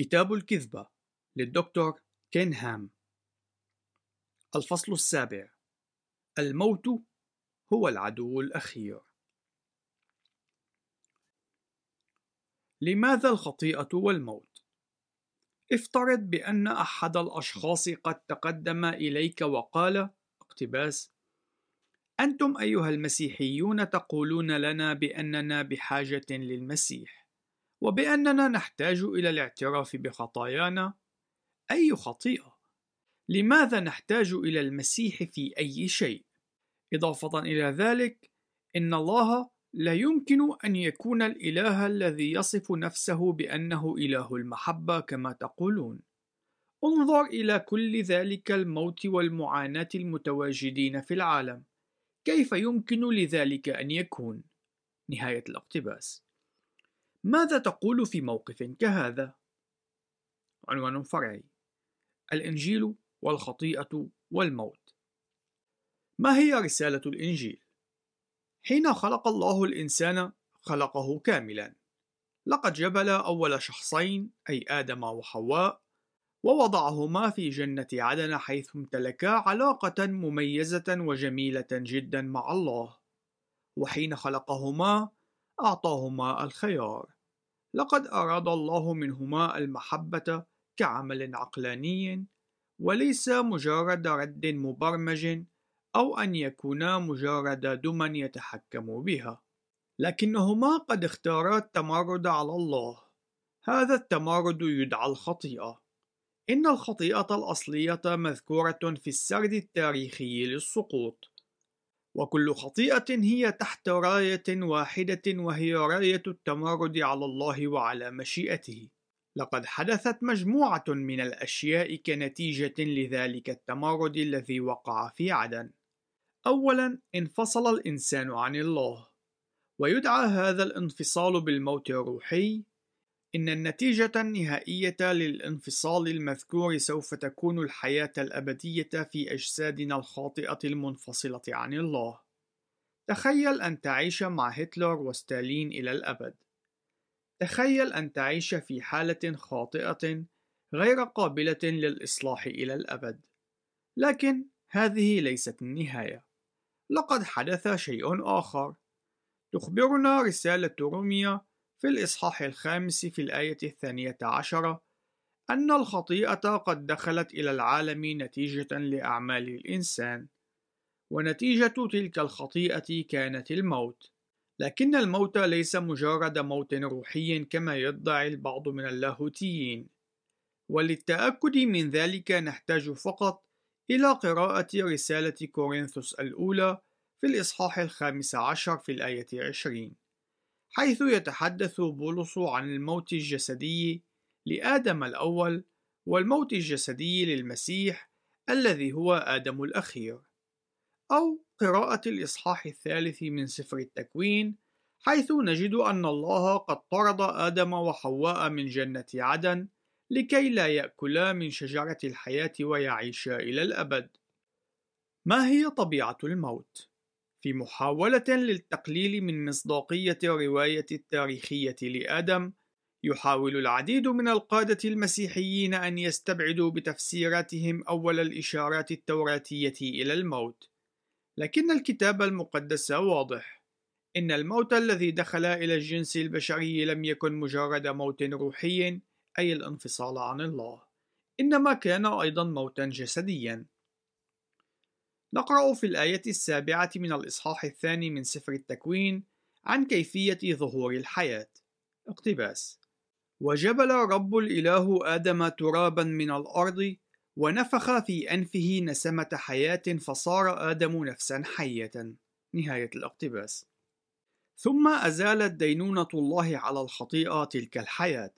كتاب الكذبة للدكتور كين هام الفصل السابع. الموت هو العدو الأخير. لماذا الخطيئة والموت؟ افترض بأن أحد الأشخاص قد تقدم إليك وقال اقتباس أنتم أيها المسيحيون تقولون لنا بأننا بحاجة للمسيح. وبأننا نحتاج إلى الاعتراف بخطايانا. أي خطيئة؟ لماذا نحتاج إلى المسيح في أي شيء؟ إضافة إلى ذلك إن الله لا يمكن أن يكون الإله الذي يصف نفسه بأنه إله المحبة كما تقولون. انظر إلى كل ذلك الموت والمعاناة المتواجدين في العالم. كيف يمكن لذلك أن يكون؟ نهاية الاقتباس. ماذا تقول في موقف كهذا؟ عنوان فرعي الإنجيل والخطيئة والموت ما هي رسالة الإنجيل؟ حين خلق الله الإنسان خلقه كاملا لقد جبل أول شخصين أي آدم وحواء ووضعهما في جنة عدن حيث امتلكا علاقة مميزة وجميلة جدا مع الله وحين خلقهما أعطاهما الخيار. لقد أراد الله منهما المحبة كعمل عقلاني وليس مجرد رد مبرمج أو أن يكونا مجرد دما يتحكم بها. لكنهما قد اختارا التمرد على الله. هذا التمرد يدعى الخطيئة. إن الخطيئة الأصلية مذكورة في السرد التاريخي للسقوط. وكل خطيئة هي تحت راية واحدة وهي راية التمرد على الله وعلى مشيئته. لقد حدثت مجموعة من الأشياء كنتيجة لذلك التمرد الذي وقع في عدن. أولاً انفصل الإنسان عن الله، ويدعى هذا الانفصال بالموت الروحي إن النتيجة النهائية للانفصال المذكور سوف تكون الحياة الأبدية في أجسادنا الخاطئة المنفصلة عن الله. تخيل أن تعيش مع هتلر وستالين إلى الأبد. تخيل أن تعيش في حالة خاطئة غير قابلة للإصلاح إلى الأبد. لكن هذه ليست النهاية. لقد حدث شيء آخر. تخبرنا رسالة روميا في الإصحاح الخامس في الآية الثانية عشرة أن الخطيئة قد دخلت إلى العالم نتيجة لأعمال الإنسان، ونتيجة تلك الخطيئة كانت الموت، لكن الموت ليس مجرد موت روحي كما يدعي البعض من اللاهوتيين، وللتأكد من ذلك نحتاج فقط إلى قراءة رسالة كورنثوس الأولى في الإصحاح الخامس عشر في الآية عشرين. حيث يتحدث بولس عن الموت الجسدي لآدم الأول والموت الجسدي للمسيح الذي هو آدم الأخير أو قراءة الإصحاح الثالث من سفر التكوين حيث نجد أن الله قد طرد آدم وحواء من جنة عدن لكي لا يأكلا من شجرة الحياة ويعيشا إلى الأبد. ما هي طبيعة الموت؟ في محاولة للتقليل من مصداقية الرواية التاريخية لآدم، يحاول العديد من القادة المسيحيين أن يستبعدوا بتفسيراتهم أول الإشارات التوراتية إلى الموت، لكن الكتاب المقدس واضح: إن الموت الذي دخل إلى الجنس البشري لم يكن مجرد موت روحي، أي الانفصال عن الله، إنما كان أيضا موتا جسديا. نقرأ في الآية السابعة من الإصحاح الثاني من سفر التكوين عن كيفية ظهور الحياة. اقتباس: وجبل رب الإله آدم ترابا من الأرض ونفخ في أنفه نسمة حياة فصار آدم نفسا حية. نهاية الاقتباس. ثم أزالت دينونة الله على الخطيئة تلك الحياة.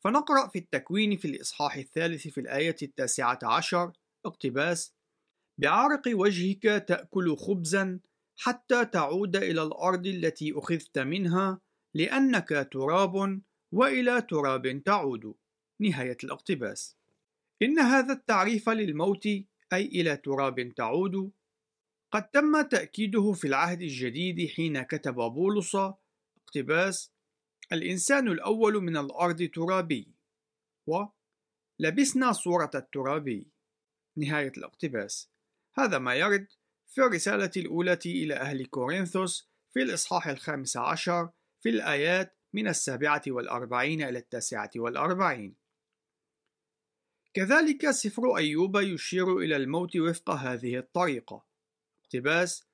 فنقرأ في التكوين في الإصحاح الثالث في الآية التاسعة عشر اقتباس بعرق وجهك تأكل خبزا حتى تعود إلى الأرض التي أخذت منها لأنك تراب وإلى تراب تعود. نهاية الاقتباس. إن هذا التعريف للموت أي إلى تراب تعود قد تم تأكيده في العهد الجديد حين كتب بولس اقتباس الإنسان الأول من الأرض ترابي و لبسنا صورة الترابي نهاية الاقتباس هذا ما يرد في الرسالة الأولى إلى أهل كورنثوس في الإصحاح الخامس عشر في الآيات من السابعة والأربعين إلى التاسعة والأربعين. كذلك سفر أيوب يشير إلى الموت وفق هذه الطريقة. اقتباس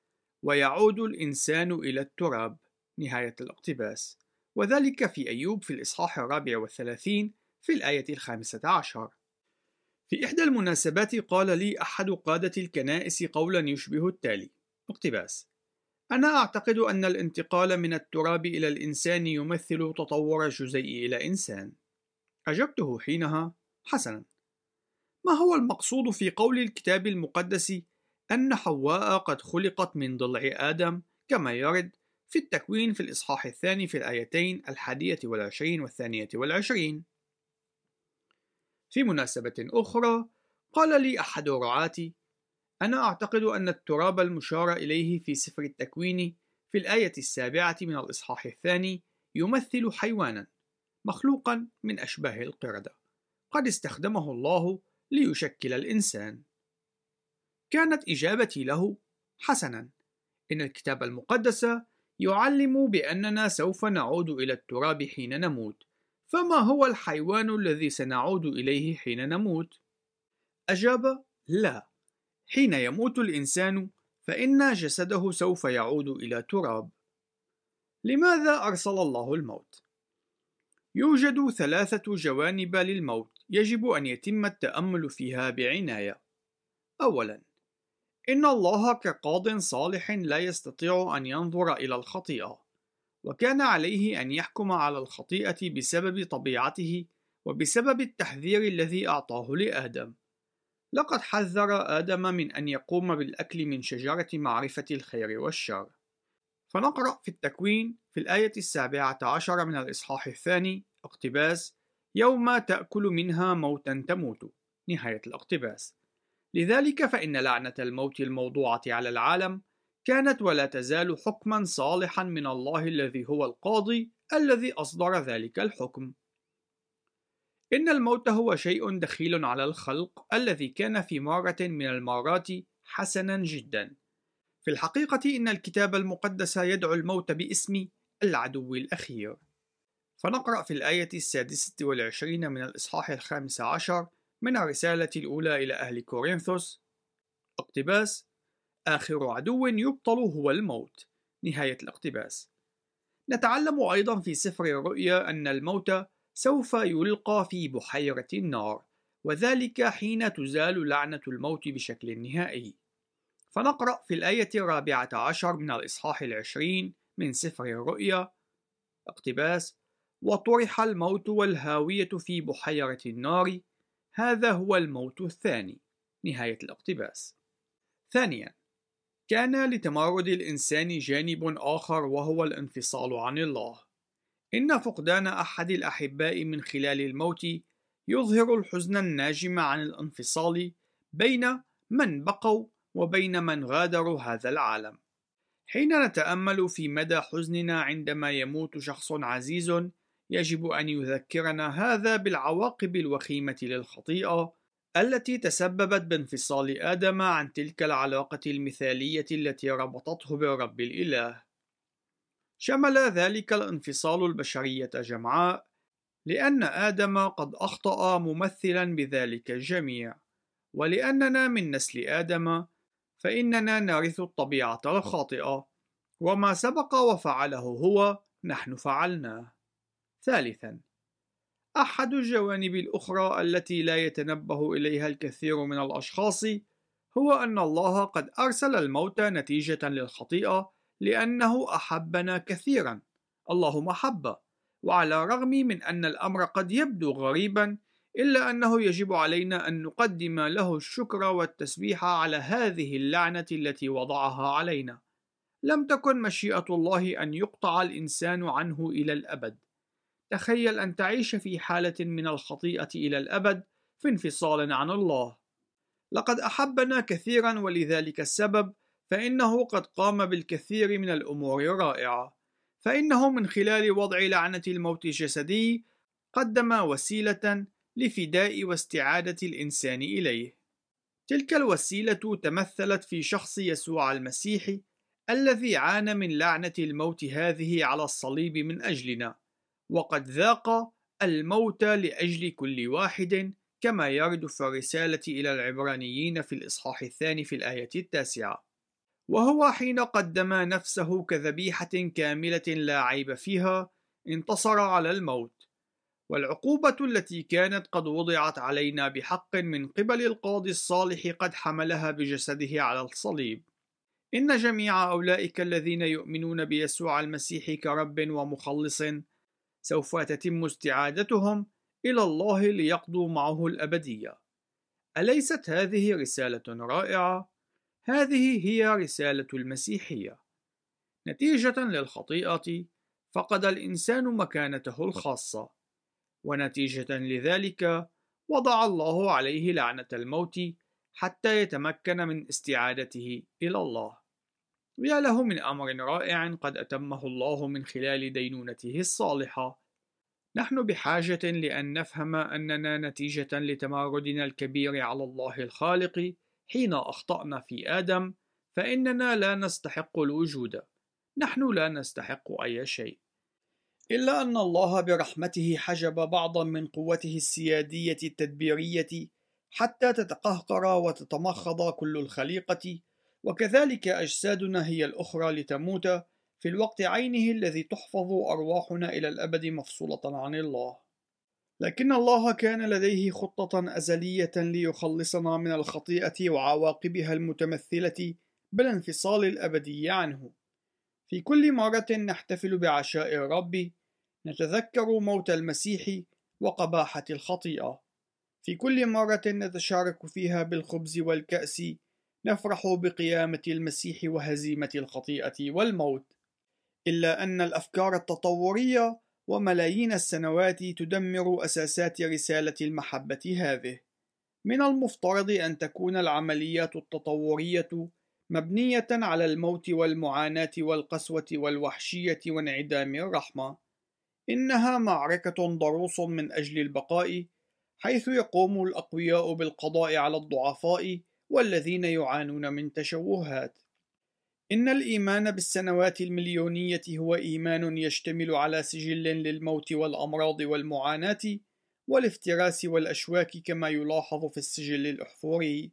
ويعود الإنسان إلى التراب. نهاية الاقتباس. وذلك في أيوب في الإصحاح الرابع والثلاثين في الآية الخامسة عشر. في إحدى المناسبات قال لي أحد قادة الكنائس قولا يشبه التالي. اقتباس. أنا أعتقد أن الانتقال من التراب إلى الإنسان يمثل تطور الجزيء إلى إنسان. أجبته حينها حسنا. ما هو المقصود في قول الكتاب المقدس أن حواء قد خلقت من ضلع آدم؟ كما يرد في التكوين في الإصحاح الثاني في الآيتين الحادية والعشرين والثانية والعشرين. في مناسبة أخرى قال لي أحد رعاتي أنا أعتقد أن التراب المشار إليه في سفر التكوين في الآية السابعة من الإصحاح الثاني يمثل حيوانا مخلوقا من أشباه القردة قد استخدمه الله ليشكل الإنسان. كانت إجابتي له حسنا إن الكتاب المقدس يعلم بأننا سوف نعود إلى التراب حين نموت. فما هو الحيوان الذي سنعود إليه حين نموت؟ أجاب لا حين يموت الإنسان فإن جسده سوف يعود إلى تراب لماذا أرسل الله الموت؟ يوجد ثلاثة جوانب للموت يجب أن يتم التأمل فيها بعناية أولاً إن الله كقاض صالح لا يستطيع أن ينظر إلى الخطيئة وكان عليه أن يحكم على الخطيئة بسبب طبيعته وبسبب التحذير الذي أعطاه لآدم. لقد حذر آدم من أن يقوم بالأكل من شجرة معرفة الخير والشر. فنقرأ في التكوين في الآية السابعة عشر من الإصحاح الثاني اقتباس يوم تأكل منها موتا تموت. نهاية الاقتباس. لذلك فإن لعنة الموت الموضوعة على العالم كانت ولا تزال حكما صالحا من الله الذي هو القاضي الذي أصدر ذلك الحكم. إن الموت هو شيء دخيل على الخلق الذي كان في مرة من المرات حسنا جدا. في الحقيقة إن الكتاب المقدس يدعو الموت باسم العدو الأخير. فنقرأ في الآية السادسة والعشرين من الإصحاح الخامس عشر من الرسالة الأولى إلى أهل كورنثوس. اقتباس آخر عدو يبطل هو الموت. نهاية الاقتباس. نتعلم أيضا في سفر الرؤيا أن الموت سوف يلقى في بحيرة النار وذلك حين تزال لعنة الموت بشكل نهائي. فنقرأ في الآية الرابعة عشر من الإصحاح العشرين من سفر الرؤيا. اقتباس وطرح الموت والهاوية في بحيرة النار. هذا هو الموت الثاني. نهاية الاقتباس. ثانيا كان لتمرد الإنسان جانب آخر وهو الانفصال عن الله. إن فقدان أحد الأحباء من خلال الموت يظهر الحزن الناجم عن الانفصال بين من بقوا وبين من غادروا هذا العالم. حين نتأمل في مدى حزننا عندما يموت شخص عزيز يجب أن يذكرنا هذا بالعواقب الوخيمة للخطيئة التي تسببت بانفصال آدم عن تلك العلاقة المثالية التي ربطته بالرب الإله. شمل ذلك الانفصال البشرية جمعاء، لأن آدم قد أخطأ ممثلا بذلك الجميع، ولأننا من نسل آدم، فإننا نرث الطبيعة الخاطئة، وما سبق وفعله هو نحن فعلناه. ثالثا أحد الجوانب الأخرى التي لا يتنبه إليها الكثير من الأشخاص هو أن الله قد أرسل الموت نتيجة للخطيئة لأنه أحبنا كثيرا. الله محبة وعلى الرغم من أن الأمر قد يبدو غريبا إلا أنه يجب علينا أن نقدم له الشكر والتسبيح على هذه اللعنة التي وضعها علينا. لم تكن مشيئة الله أن يقطع الإنسان عنه إلى الأبد. تخيل أن تعيش في حالة من الخطيئة إلى الأبد في انفصال عن الله. لقد أحبنا كثيرا ولذلك السبب فإنه قد قام بالكثير من الأمور الرائعة. فإنه من خلال وضع لعنة الموت الجسدي قدم وسيلة لفداء واستعادة الإنسان إليه. تلك الوسيلة تمثلت في شخص يسوع المسيح الذي عانى من لعنة الموت هذه على الصليب من أجلنا، وقد ذاق الموت لأجل كل واحد كما يرد في الرسالة إلى العبرانيين في الإصحاح الثاني في الآية التاسعة. وهو حين قدم نفسه كذبيحة كاملة لا عيب فيها انتصر على الموت والعقوبة التي كانت قد وضعت علينا بحق من قبل القاضي الصالح قد حملها بجسده على الصليب إن جميع أولئك الذين يؤمنون بيسوع المسيح كرب ومخلص سوف تتم استعادتهم إلى الله ليقضوا معه الأبدية أليست هذه رسالة رائعة؟ هذه هي رسالة المسيحية. نتيجة للخطيئة، فقد الإنسان مكانته الخاصة، ونتيجة لذلك، وضع الله عليه لعنة الموت حتى يتمكن من استعادته إلى الله. يا له من أمر رائع قد أتمه الله من خلال دينونته الصالحة. نحن بحاجة لأن نفهم أننا نتيجة لتمردنا الكبير على الله الخالق حين أخطأنا في آدم فإننا لا نستحق الوجود نحن لا نستحق أي شيء إلا أن الله برحمته حجب بعضا من قوته السيادية التدبيرية حتى تتقهقر وتتمخض كل الخليقة وكذلك أجسادنا هي الأخرى لتموت في الوقت عينه الذي تحفظ أرواحنا إلى الأبد مفصولة عن الله لكن الله كان لديه خطة أزلية ليخلصنا من الخطيئة وعواقبها المتمثلة بالانفصال الأبدي عنه. في كل مرة نحتفل بعشاء الرب، نتذكر موت المسيح وقباحة الخطيئة. في كل مرة نتشارك فيها بالخبز والكأس، نفرح بقيامة المسيح وهزيمة الخطيئة والموت. إلا أن الأفكار التطورية وملايين السنوات تدمر أساسات رسالة المحبة هذه. من المفترض أن تكون العمليات التطورية مبنية على الموت والمعاناة والقسوة والوحشية وانعدام الرحمة. إنها معركة ضروس من أجل البقاء، حيث يقوم الأقوياء بالقضاء على الضعفاء والذين يعانون من تشوهات. إن الإيمان بالسنوات المليونية هو إيمان يشتمل على سجل للموت والأمراض والمعاناة والافتراس والأشواك كما يلاحظ في السجل الأحفوري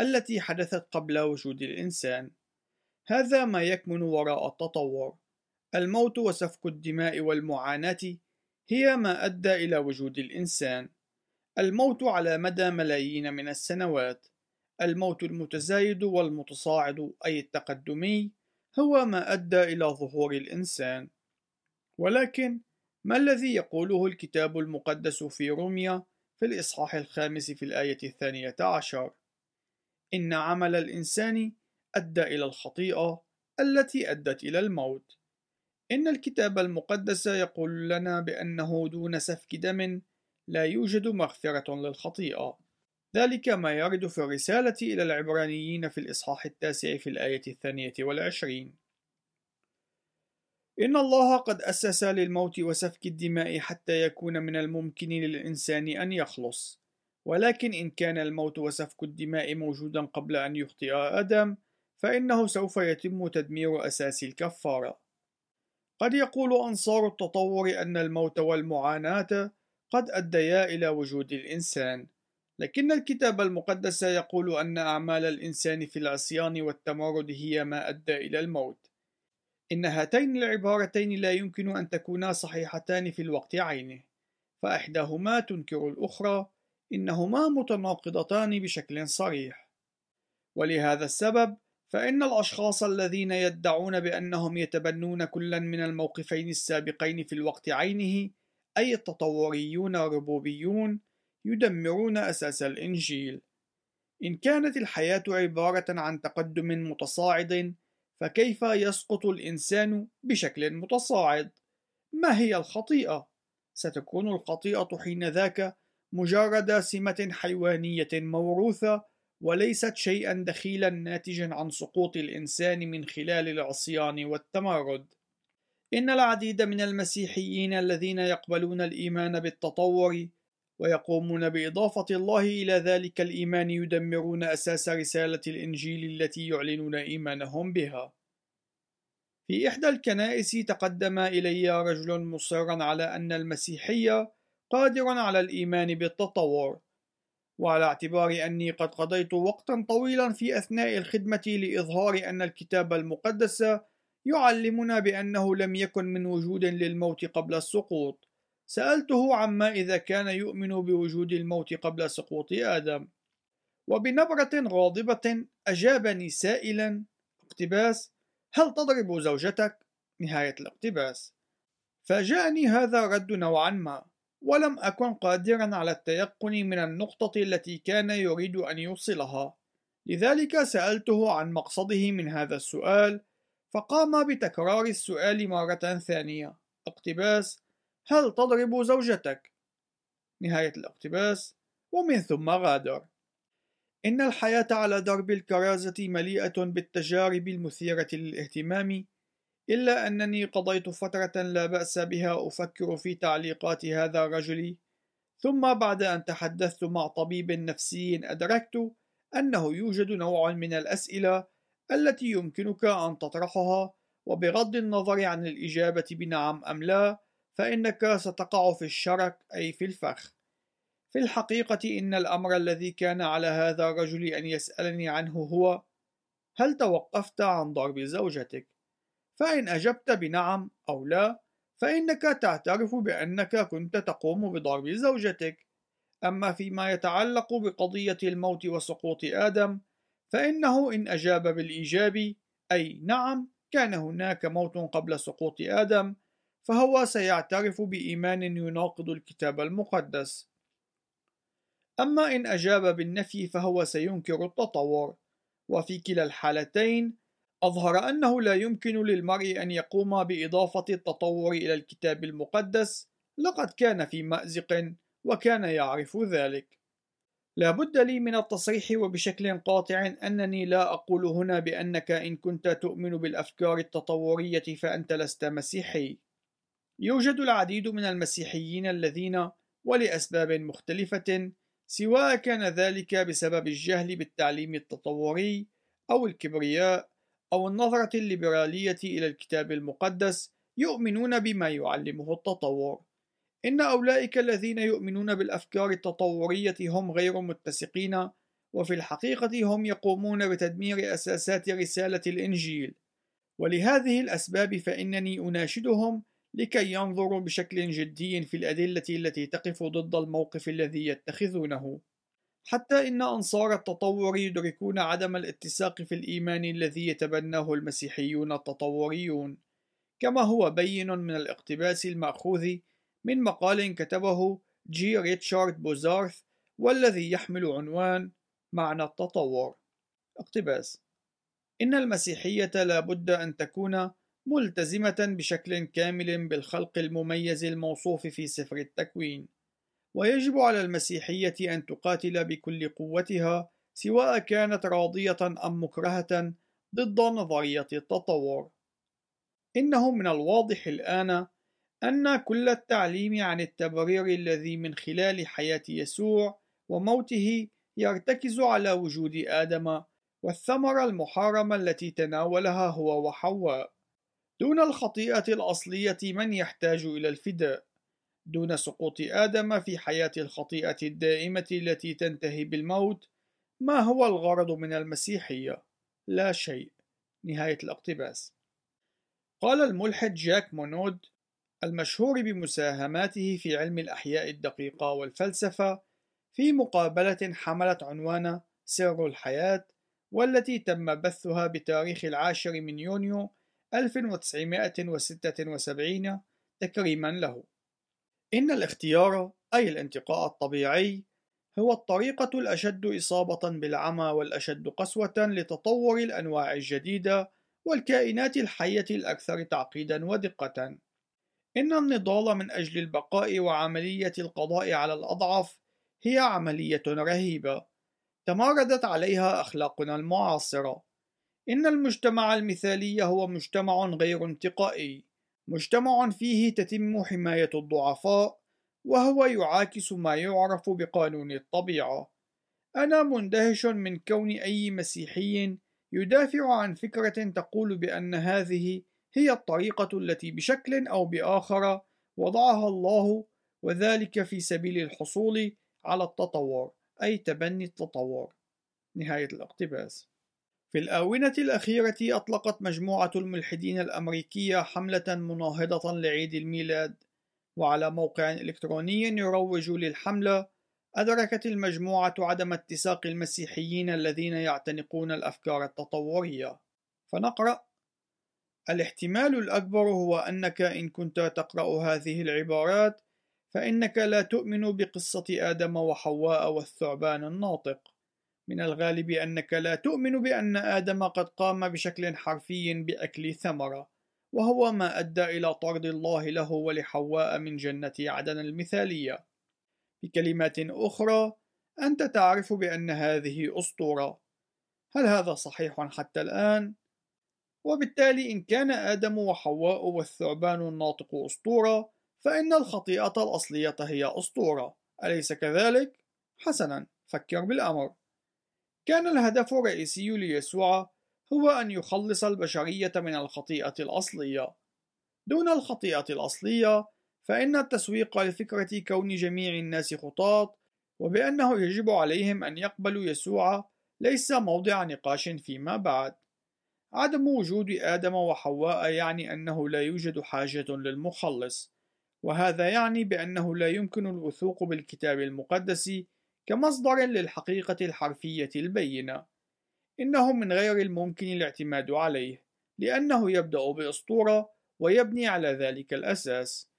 التي حدثت قبل وجود الإنسان. هذا ما يكمن وراء التطور. الموت وسفك الدماء والمعاناة هي ما أدى إلى وجود الإنسان. الموت على مدى ملايين من السنوات. الموت المتزايد والمتصاعد أي التقدمي هو ما أدى إلى ظهور الإنسان. ولكن ما الذي يقوله الكتاب المقدس في روميا في الإصحاح الخامس في الآية الثانية عشر؟ إن عمل الإنسان أدى إلى الخطيئة التي أدت إلى الموت. إن الكتاب المقدس يقول لنا بأنه دون سفك دم لا يوجد مغفرة للخطيئة. ذلك ما يرد في الرسالة إلى العبرانيين في الإصحاح التاسع في الآية الثانية والعشرين. إن الله قد أسس للموت وسفك الدماء حتى يكون من الممكن للإنسان أن يخلص. ولكن إن كان الموت وسفك الدماء موجودا قبل أن يخطئ آدم فإنه سوف يتم تدمير أساس الكفارة. قد يقول أنصار التطور أن الموت والمعاناة قد أديا إلى وجود الإنسان. لكن الكتاب المقدس يقول أن أعمال الإنسان في العصيان والتمرد هي ما أدى إلى الموت. إن هاتين العبارتين لا يمكن أن تكونا صحيحتان في الوقت عينه، فإحداهما تنكر الأخرى، إنهما متناقضتان بشكل صريح. ولهذا السبب، فإن الأشخاص الذين يدعون بأنهم يتبنون كلا من الموقفين السابقين في الوقت عينه، أي التطوريون الربوبيون، يدمرون أساس الإنجيل. إن كانت الحياة عبارة عن تقدم متصاعد، فكيف يسقط الإنسان بشكل متصاعد؟ ما هي الخطيئة؟ ستكون الخطيئة حينذاك مجرد سمة حيوانية موروثة وليست شيئا دخيلا ناتجا عن سقوط الإنسان من خلال العصيان والتمرد. إن العديد من المسيحيين الذين يقبلون الإيمان بالتطور ويقومون بإضافة الله إلى ذلك الإيمان يدمرون أساس رسالة الإنجيل التي يعلنون إيمانهم بها. في إحدى الكنائس تقدم إلي رجل مصرا على أن المسيحية قادر على الإيمان بالتطور، وعلى اعتبار أني قد قضيت وقتا طويلا في أثناء الخدمة لإظهار أن الكتاب المقدس يعلمنا بأنه لم يكن من وجود للموت قبل السقوط، سألته عما إذا كان يؤمن بوجود الموت قبل سقوط آدم، وبنبرة غاضبة أجابني سائلا: اقتباس: هل تضرب زوجتك؟ نهاية الاقتباس. فاجأني هذا الرد نوعا ما، ولم أكن قادرا على التيقن من النقطة التي كان يريد أن يوصلها، لذلك سألته عن مقصده من هذا السؤال، فقام بتكرار السؤال مرة ثانية. اقتباس: هل تضرب زوجتك؟ نهاية الاقتباس، ومن ثم غادر. إن الحياة على درب الكرازة مليئة بالتجارب المثيرة للاهتمام، إلا أنني قضيت فترة لا بأس بها أفكر في تعليقات هذا الرجل، ثم بعد أن تحدثت مع طبيب نفسي أدركت أنه يوجد نوع من الأسئلة التي يمكنك أن تطرحها وبغض النظر عن الإجابة بنعم أم لا، فإنك ستقع في الشرك أي في الفخ. في الحقيقة إن الأمر الذي كان على هذا الرجل أن يسألني عنه هو: هل توقفت عن ضرب زوجتك؟ فإن أجبت بنعم أو لا، فإنك تعترف بأنك كنت تقوم بضرب زوجتك. أما فيما يتعلق بقضية الموت وسقوط آدم، فإنه إن أجاب بالإيجاب أي نعم كان هناك موت قبل سقوط آدم، فهو سيعترف بإيمان يناقض الكتاب المقدس. أما إن أجاب بالنفي فهو سينكر التطور، وفي كلا الحالتين أظهر أنه لا يمكن للمرء أن يقوم بإضافة التطور إلى الكتاب المقدس، لقد كان في مأزق وكان يعرف ذلك. لا بد لي من التصريح وبشكل قاطع أنني لا أقول هنا بأنك إن كنت تؤمن بالأفكار التطورية فأنت لست مسيحي. يوجد العديد من المسيحيين الذين ولأسباب مختلفة سواء كان ذلك بسبب الجهل بالتعليم التطوري أو الكبرياء أو النظرة الليبرالية إلى الكتاب المقدس يؤمنون بما يعلمه التطور. إن أولئك الذين يؤمنون بالأفكار التطورية هم غير متسقين، وفي الحقيقة هم يقومون بتدمير أساسات رسالة الإنجيل. ولهذه الأسباب فإنني أناشدهم لكي ينظروا بشكل جدي في الأدلة التي تقف ضد الموقف الذي يتخذونه. حتى إن أنصار التطور يدركون عدم الاتساق في الإيمان الذي يتبناه المسيحيون التطوريون. كما هو بين من الاقتباس المأخوذ من مقال كتبه جي ريتشارد بوزارث والذي يحمل عنوان معنى التطور. اقتباس إن المسيحية لا بد أن تكون ملتزمة بشكل كامل بالخلق المميز الموصوف في سفر التكوين. ويجب على المسيحية أن تقاتل بكل قوتها سواء كانت راضية أم مكرهة ضد نظرية التطور. إنه من الواضح الآن أن كل التعليم عن التبرير الذي من خلال حياة يسوع وموته يرتكز على وجود آدم والثمرة المحارمة التي تناولها هو وحواء. دون الخطيئة الأصلية من يحتاج إلى الفداء. دون سقوط آدم في حياة الخطيئة الدائمة التي تنتهي بالموت ما هو الغرض من المسيحية؟ لا شيء. نهاية الاقتباس. قال الملحد جاك مونود المشهور بمساهماته في علم الأحياء الدقيقة والفلسفة في مقابلة حملت عنوان سر الحياة والتي تم بثها بتاريخ العاشر من يونيو 1976 تكريما له إن الاختيار أي الانتقاء الطبيعي هو الطريقة الأشد إصابة بالعمى والأشد قسوة لتطور الأنواع الجديدة والكائنات الحية الأكثر تعقيدا ودقة. إن النضال من أجل البقاء وعملية القضاء على الأضعف هي عملية رهيبة تماردت عليها أخلاقنا المعاصرة إن المجتمع المثالي هو مجتمع غير انتقائي، مجتمع فيه تتم حماية الضعفاء، وهو يعاكس ما يعرف بقانون الطبيعة. أنا مندهش من كون أي مسيحي يدافع عن فكرة تقول بأن هذه هي الطريقة التي بشكل أو بآخر وضعها الله وذلك في سبيل الحصول على التطور أي تبني التطور. نهاية الاقتباس. في الآونة الأخيرة أطلقت مجموعة الملحدين الأمريكية حملة مناهضة لعيد الميلاد وعلى موقع إلكتروني يروج للحملة أدركت المجموعة عدم اتساق المسيحيين الذين يعتنقون الأفكار التطورية. فنقرأ الاحتمال الأكبر هو أنك إن كنت تقرأ هذه العبارات فإنك لا تؤمن بقصة آدم وحواء والثعبان الناطق. من الغالب أنك لا تؤمن بأن آدم قد قام بشكل حرفي بأكل ثمرة وهو ما أدى إلى طرد الله له ولحواء من جنة عدن المثالية بكلمات أخرى أنت تعرف بأن هذه أسطورة هل هذا صحيح حتى الآن؟ وبالتالي إن كان آدم وحواء والثعبان الناطق أسطورة فإن الخطيئة الأصلية هي أسطورة أليس كذلك؟ حسنا فكر بالأمر كان الهدف الرئيسي ليسوع هو أن يخلص البشرية من الخطيئة الأصلية. دون الخطيئة الأصلية فإن التسويق لفكرة كون جميع الناس خطاة وبأنه يجب عليهم أن يقبلوا يسوع ليس موضع نقاش فيما بعد. عدم وجود آدم وحواء يعني أنه لا يوجد حاجة للمخلص وهذا يعني بأنه لا يمكن الوثوق بالكتاب المقدس كمصدر للحقيقة الحرفية البينة. إنه من غير الممكن الاعتماد عليه لأنه يبدأ بأسطورة ويبني على ذلك الأساس.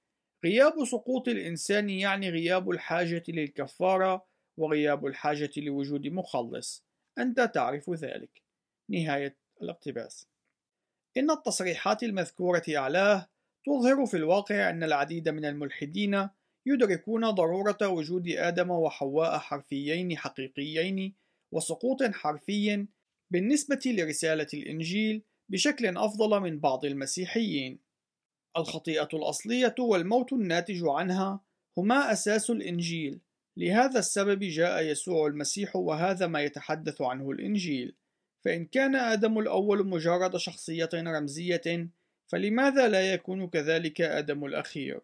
غياب سقوط الإنسان يعني غياب الحاجة للكفارة وغياب الحاجة لوجود مخلص. أنت تعرف ذلك. نهاية الاقتباس. إن التصريحات المذكورة أعلاه تظهر في الواقع أن العديد من الملحدين يدركون ضرورة وجود آدم وحواء حرفيين حقيقيين وسقوط حرفي بالنسبة لرسالة الإنجيل بشكل أفضل من بعض المسيحيين. الخطيئة الأصلية والموت الناتج عنها هما أساس الإنجيل، لهذا السبب جاء يسوع المسيح وهذا ما يتحدث عنه الإنجيل. فإن كان آدم الأول مجرد شخصية رمزية، فلماذا لا يكون كذلك آدم الأخير؟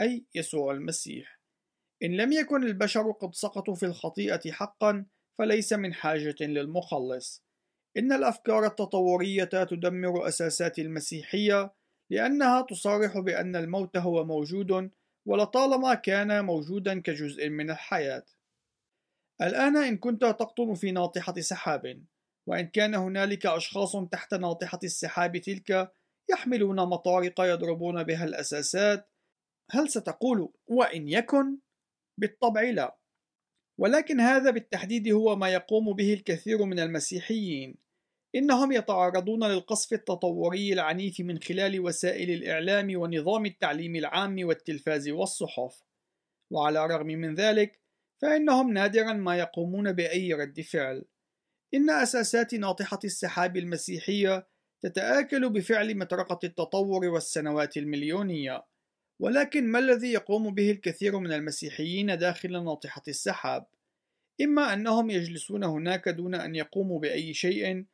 أي يسوع المسيح. إن لم يكن البشر قد سقطوا في الخطيئة حقا، فليس من حاجة للمخلص. إن الأفكار التطورية تدمر أساسات المسيحية لأنها تصرح بأن الموت هو موجود ولطالما كان موجودا كجزء من الحياة. الآن إن كنت تقطن في ناطحة سحاب، وإن كان هنالك أشخاص تحت ناطحة السحاب تلك يحملون مطارق يضربون بها الأساسات، هل ستقول وإن يكن؟ بالطبع لا. ولكن هذا بالتحديد هو ما يقوم به الكثير من المسيحيين إنهم يتعرضون للقصف التطوري العنيف من خلال وسائل الإعلام ونظام التعليم العام والتلفاز والصحف وعلى الرغم من ذلك فإنهم نادرا ما يقومون بأي رد فعل إن أساسات ناطحة السحاب المسيحية تتآكل بفعل مطرقة التطور والسنوات المليونية ولكن ما الذي يقوم به الكثير من المسيحيين داخل ناطحة السحاب؟ إما أنهم يجلسون هناك دون أن يقوموا بأي شيء،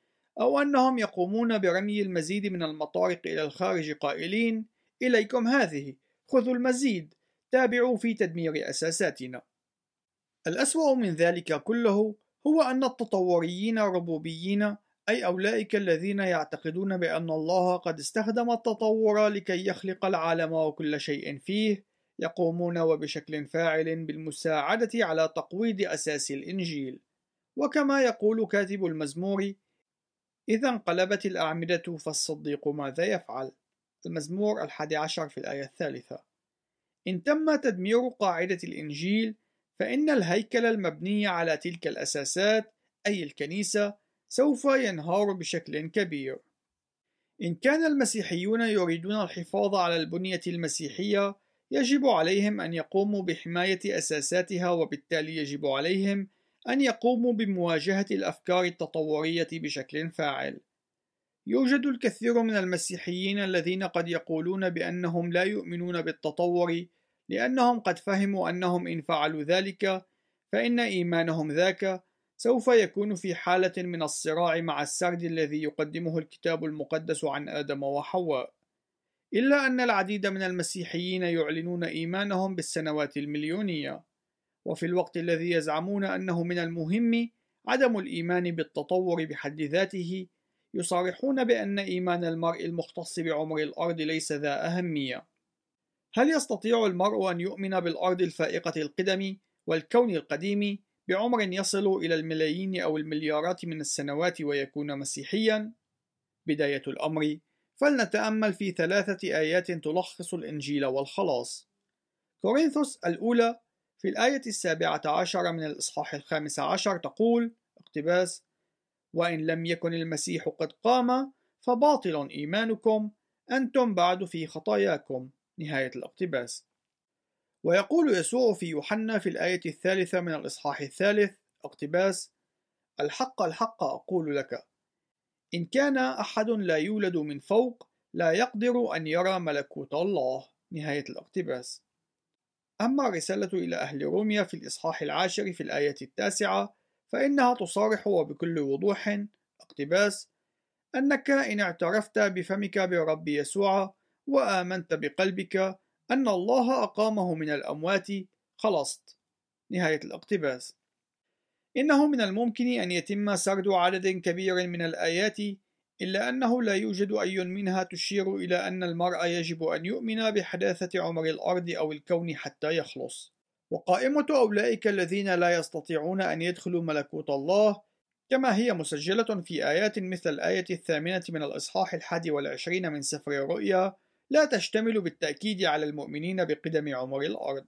أو أنهم يقومون برمي المزيد من المطارق إلى الخارج قائلين: إليكم هذه، خذوا المزيد، تابعوا في تدمير أساساتنا. الأسوأ من ذلك كله هو أن التطوريين الربوبيين أي أولئك الذين يعتقدون بأن الله قد استخدم التطور لكي يخلق العالم وكل شيء فيه يقومون وبشكل فاعل بالمساعدة على تقويض أساس الإنجيل وكما يقول كاتب المزمور إذا انقلبت الأعمدة فالصديق ماذا يفعل؟ المزمور الحادي عشر في الآية الثالثة إن تم تدمير قاعدة الإنجيل فإن الهيكل المبني على تلك الأساسات أي الكنيسة سوف ينهار بشكل كبير. إن كان المسيحيون يريدون الحفاظ على البنية المسيحية، يجب عليهم أن يقوموا بحماية أساساتها وبالتالي يجب عليهم أن يقوموا بمواجهة الأفكار التطورية بشكل فاعل. يوجد الكثير من المسيحيين الذين قد يقولون بأنهم لا يؤمنون بالتطور لأنهم قد فهموا أنهم إن فعلوا ذلك فإن إيمانهم ذاك سوف يكون في حالة من الصراع مع السرد الذي يقدمه الكتاب المقدس عن آدم وحواء. إلا أن العديد من المسيحيين يعلنون إيمانهم بالسنوات المليونية. وفي الوقت الذي يزعمون أنه من المهم عدم الإيمان بالتطور بحد ذاته يصرحون بأن إيمان المرء المختص بعمر الأرض ليس ذا أهمية. هل يستطيع المرء أن يؤمن بالأرض الفائقة القدم والكون القديم بعمر يصل إلى الملايين أو المليارات من السنوات ويكون مسيحيا؟ بداية الأمر. فلنتأمل في ثلاثة آيات تلخص الإنجيل والخلاص. كورنثوس الأولى في الآية السابعة عشر من الإصحاح الخامس عشر تقول اقتباس وإن لم يكن المسيح قد قام فباطل إيمانكم أنتم بعد في خطاياكم. نهاية الاقتباس. ويقول يسوع في يوحنا في الآية الثالثة من الإصحاح الثالث اقتباس الحق الحق أقول لك. إن كان أحد لا يولد من فوق لا يقدر أن يرى ملكوت الله. نهاية الاقتباس. أما الرسالة إلى أهل روميا في الإصحاح العاشر في الآية التاسعة فإنها تصارح وبكل وضوح. اقتباس أنك إن اعترفت بفمك برب يسوع وآمنت بقلبك أن الله أقامه من الأموات. خلصت نهاية الاقتباس. إنه من الممكن أن يتم سرد عدد كبير من الآيات إلا أنه لا يوجد أي منها تشير إلى أن المرء يجب أن يؤمن بحداثة عمر الأرض أو الكون حتى يخلص. وقائمة أولئك الذين لا يستطيعون أن يدخلوا ملكوت الله كما هي مسجلة في آيات مثل الآية الثامنة من الإصحاح الحادي والعشرين من سفر الرؤيا. لا تشتمل بالتأكيد على المؤمنين بقدم عمر الأرض.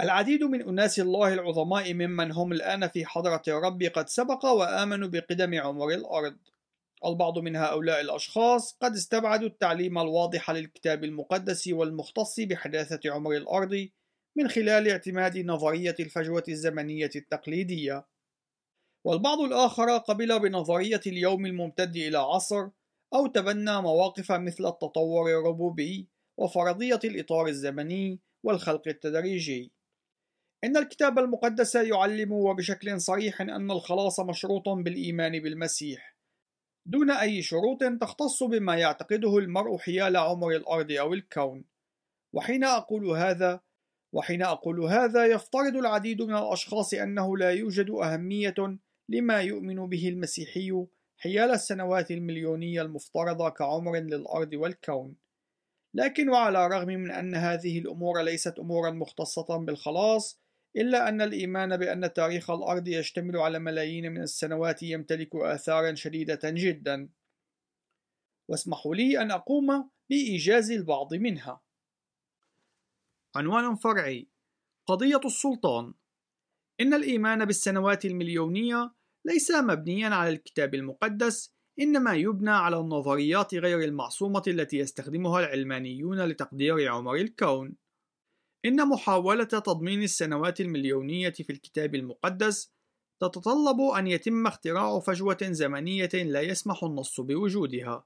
العديد من أناس الله العظماء ممن هم الآن في حضرة الرب قد سبق وآمنوا بقدم عمر الأرض. البعض من هؤلاء الأشخاص قد استبعدوا التعليم الواضح للكتاب المقدس والمختص بحداثة عمر الأرض من خلال اعتماد نظرية الفجوة الزمنية التقليدية. والبعض الآخر قبل بنظرية اليوم الممتد إلى عصر أو تبنى مواقف مثل التطور الربوبي وفرضية الإطار الزمني والخلق التدريجي. إن الكتاب المقدس يعلم وبشكل صريح أن الخلاص مشروط بالإيمان بالمسيح. دون أي شروط تختص بما يعتقده المرء حيال عمر الأرض أو الكون. وحين أقول هذا وحين أقول هذا يفترض العديد من الأشخاص أنه لا يوجد أهمية لما يؤمن به المسيحي حيال السنوات المليونية المفترضة كعمر للأرض والكون. لكن وعلى الرغم من أن هذه الأمور ليست أمورا مختصة بالخلاص إلا أن الإيمان بأن تاريخ الأرض يشتمل على ملايين من السنوات يمتلك آثارا شديدة جدا. واسمحوا لي أن أقوم بإيجاز البعض منها. عنوان فرعي قضية السلطان. إن الإيمان بالسنوات المليونية ليس مبنيا على الكتاب المقدس إنما يبنى على النظريات غير المعصومة التي يستخدمها العلمانيون لتقدير عمر الكون. إن محاولة تضمين السنوات المليونية في الكتاب المقدس تتطلب أن يتم اختراع فجوة زمنية لا يسمح النص بوجودها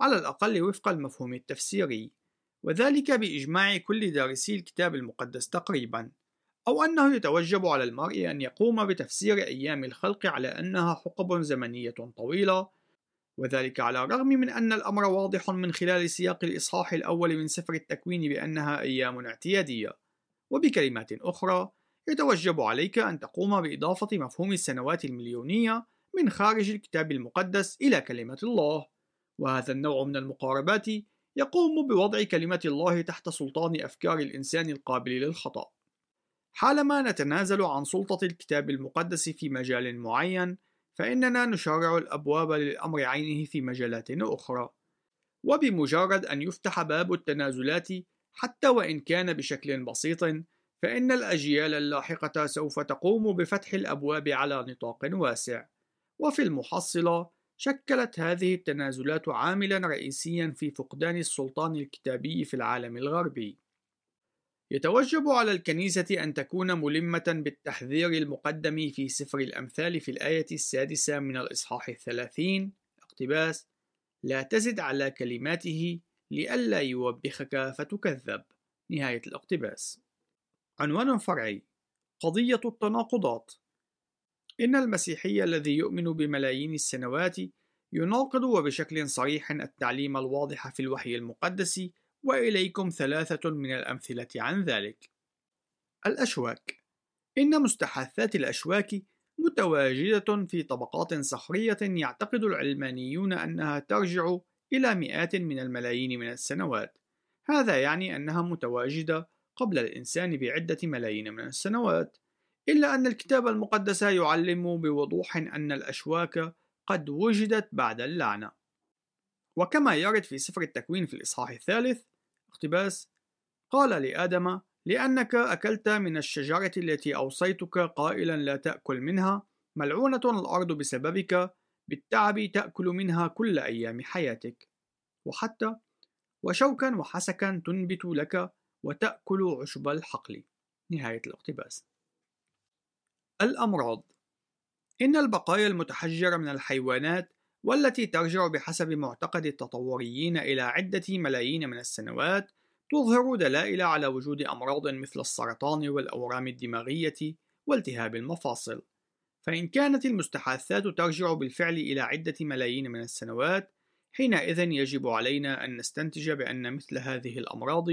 على الأقل وفق المفهوم التفسيري وذلك بإجماع كل دارسي الكتاب المقدس تقريبا. أو أنه يتوجب على المرء أن يقوم بتفسير أيام الخلق على أنها حقب زمنية طويلة وذلك على الرغم من أن الأمر واضح من خلال سياق الإصحاح الأول من سفر التكوين بأنها أيام اعتيادية. وبكلمات أخرى يتوجب عليك أن تقوم بإضافة مفهوم السنوات المليونية من خارج الكتاب المقدس إلى كلمة الله. وهذا النوع من المقاربات يقوم بوضع كلمة الله تحت سلطان أفكار الإنسان القابل للخطأ. حالما نتنازل عن سلطة الكتاب المقدس في مجال معين فإننا نشرع الأبواب للأمر عينه في مجالات أخرى. وبمجرد أن يفتح باب التنازلات حتى وإن كان بشكل بسيط فإن الأجيال اللاحقة سوف تقوم بفتح الأبواب على نطاق واسع. وفي المحصلة شكلت هذه التنازلات عاملا رئيسيا في فقدان السلطان الكتابي في العالم الغربي. يتوجب على الكنيسة أن تكون ملمة بالتحذير المقدم في سفر الأمثال في الآية السادسة من الإصحاح الثلاثين. اقتباس لا تزد على كلماته لئلا يوبخك فتكذب. نهاية الاقتباس. عنوان فرعي قضية التناقضات. إن المسيحي الذي يؤمن بملايين السنوات يناقض وبشكل صريح التعليم الواضح في الوحي المقدس وإليكم ثلاثة من الأمثلة عن ذلك. الأشواك. إن مستحثات الأشواك متواجدة في طبقات صخرية يعتقد العلمانيون أنها ترجع إلى مئات من الملايين من السنوات. هذا يعني أنها متواجدة قبل الإنسان بعدة ملايين من السنوات. إلا أن الكتاب المقدس يعلم بوضوح أن الأشواك قد وجدت بعد اللعنة. وكما يرد في سفر التكوين في الإصحاح الثالث اقتباس قال لآدم لأنك أكلت من الشجرة التي أوصيتك قائلا لا تأكل منها ملعونة الأرض بسببك بالتعب تأكل منها كل أيام حياتك. وحتى وشوكا وحسكا تنبت لك وتأكل عشب الحقل. نهاية الاقتباس. الأمراض إن البقايا المتحجرة من الحيوانات والتي ترجع بحسب معتقد التطوريين إلى عدة ملايين من السنوات تظهر دلائل على وجود أمراض مثل السرطان والأورام الدماغية والتهاب المفاصل. فإن كانت المستحاثات ترجع بالفعل إلى عدة ملايين من السنوات حينئذ يجب علينا أن نستنتج بأن مثل هذه الأمراض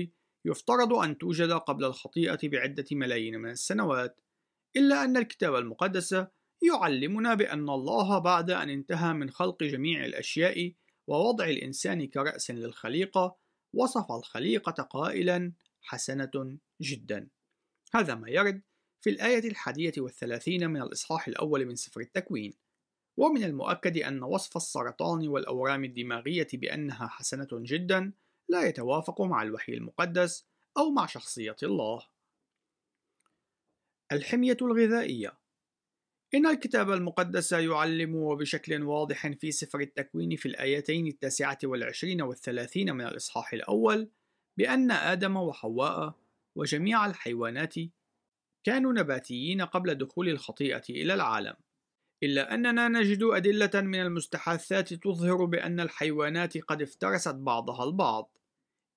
يفترض أن توجد قبل الخطيئة بعدة ملايين من السنوات إلا أن الكتاب المقدس يعلمنا بأن الله بعد أن انتهى من خلق جميع الأشياء ووضع الإنسان كرأس للخليقة وصف الخليقة قائلا حسنة جدا. هذا ما يرد في الآية الحادية والثلاثين من الإصحاح الأول من سفر التكوين. ومن المؤكد أن وصف السرطان والأورام الدماغية بأنها حسنة جدا لا يتوافق مع الوحي المقدس أو مع شخصية الله. الحمية الغذائية إن الكتاب المقدس يعلم بشكل واضح في سفر التكوين في الآيتين التاسعة والعشرين والثلاثين من الإصحاح الأول بأن آدم وحواء وجميع الحيوانات كانوا نباتيين قبل دخول الخطيئة إلى العالم إلا أننا نجد أدلة من المستحاثات تظهر بأن الحيوانات قد افترست بعضها البعض.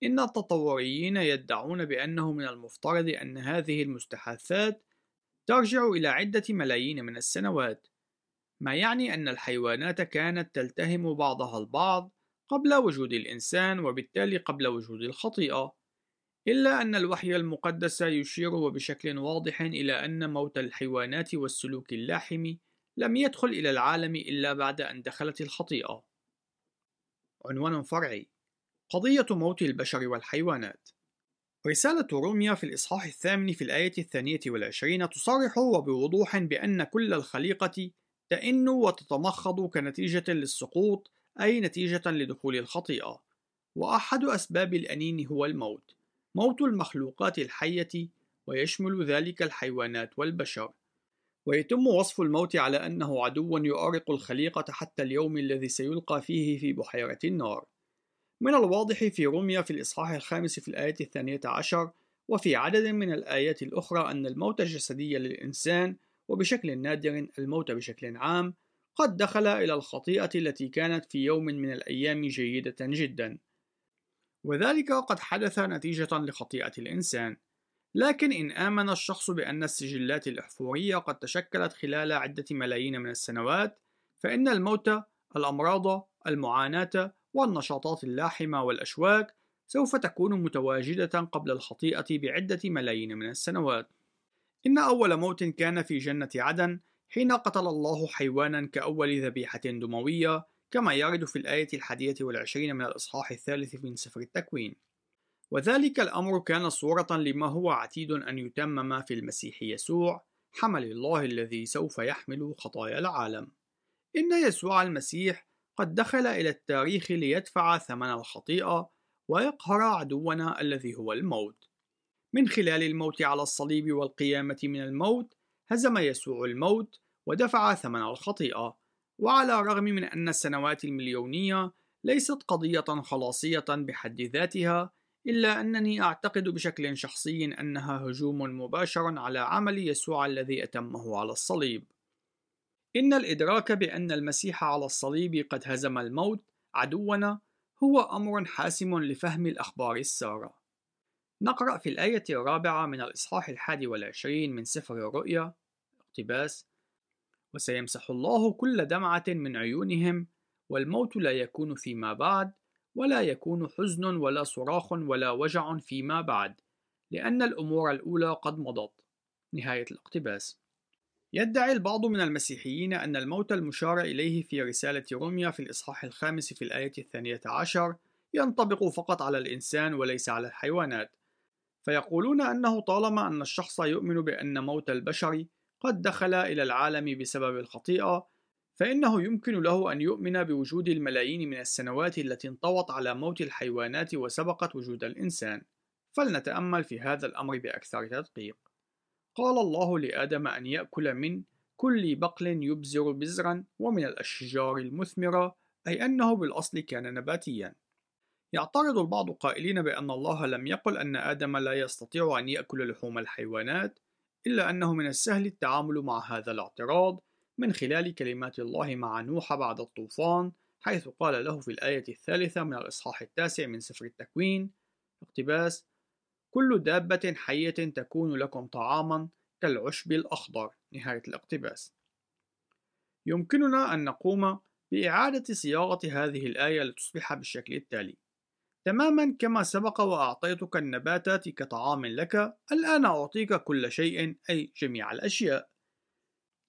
إن التطوريين يدعون بأنه من المفترض أن هذه المستحاثات ترجع إلى عدة ملايين من السنوات ما يعني أن الحيوانات كانت تلتهم بعضها البعض قبل وجود الإنسان وبالتالي قبل وجود الخطيئة إلا أن الوحي المقدس يشير بشكل واضح إلى أن موت الحيوانات والسلوك اللاحم لم يدخل إلى العالم إلا بعد أن دخلت الخطيئة. عنوان فرعي: قضية موت البشر والحيوانات. رسالة روميا في الإصحاح الثامن في الآية الثانية والعشرين تصرح وبوضوح بأن كل الخليقة تئن وتتمخض كنتيجة للسقوط أي نتيجة لدخول الخطيئة، وأحد أسباب الأنين هو الموت، موت المخلوقات الحية ويشمل ذلك الحيوانات والبشر. ويتم وصف الموت على أنه عدو يؤرق الخليقة حتى اليوم الذي سيلقى فيه في بحيرة النار. من الواضح في روميا في الإصحاح الخامس في الآية الثانية عشر وفي عدد من الآيات الأخرى أن الموت الجسدي للإنسان وبشكل نادر الموت بشكل عام قد دخل إلى الخطيئة التي كانت في يوم من الأيام جيدة جدا. وذلك قد حدث نتيجة لخطيئة الإنسان. لكن إن آمن الشخص بأن السجلات الأحفورية قد تشكلت خلال عدة ملايين من السنوات فإن الموت الأمراض المعاناة والنشاطات اللاحمة والأشواك سوف تكون متواجدة قبل الخطيئة بعدة ملايين من السنوات. إن أول موت كان في جنة عدن حين قتل الله حيوانا كأول ذبيحة دموية كما يرد في الآية الحادية والعشرين من الإصحاح الثالث من سفر التكوين. وذلك الأمر كان صورة لما هو عتيد أن يتمم في المسيح يسوع حمل الله الذي سوف يحمل خطايا العالم. إن يسوع المسيح قد دخل إلى التاريخ ليدفع ثمن الخطيئة ويقهر عدونا الذي هو الموت. من خلال الموت على الصليب والقيامة من الموت، هزم يسوع الموت ودفع ثمن الخطيئة، وعلى الرغم من أن السنوات المليونية ليست قضية خلاصية بحد ذاتها، إلا أنني أعتقد بشكل شخصي أنها هجوم مباشر على عمل يسوع الذي أتمه على الصليب. إن الإدراك بأن المسيح على الصليب قد هزم الموت عدونا هو أمر حاسم لفهم الأخبار السارة. نقرأ في الآية الرابعة من الإصحاح الحادي والعشرين من سفر الرؤيا اقتباس وسيمسح الله كل دمعة من عيونهم والموت لا يكون فيما بعد ولا يكون حزن ولا صراخ ولا وجع فيما بعد لأن الأمور الأولى قد مضت نهاية الاقتباس يدعي البعض من المسيحيين أن الموت المشار إليه في رسالة روميا في الإصحاح الخامس في الآية الثانية عشر ينطبق فقط على الإنسان وليس على الحيوانات. فيقولون أنه طالما أن الشخص يؤمن بأن موت البشر قد دخل إلى العالم بسبب الخطيئة فإنه يمكن له أن يؤمن بوجود الملايين من السنوات التي انطوت على موت الحيوانات وسبقت وجود الإنسان. فلنتأمل في هذا الأمر بأكثر تدقيق. قال الله لآدم أن يأكل من كل بقل يبزر بزرا ومن الأشجار المثمرة أي أنه بالأصل كان نباتيا. يعترض البعض قائلين بأن الله لم يقل أن آدم لا يستطيع أن يأكل لحوم الحيوانات إلا أنه من السهل التعامل مع هذا الاعتراض من خلال كلمات الله مع نوح بعد الطوفان حيث قال له في الآية الثالثة من الإصحاح التاسع من سفر التكوين اقتباس كل دابة حية تكون لكم طعاما كالعشب الأخضر. نهاية الاقتباس. يمكننا أن نقوم بإعادة صياغة هذه الآية لتصبح بالشكل التالي. تماما كما سبق وأعطيتك النباتات كطعام لك الآن أعطيك كل شيء أي جميع الأشياء.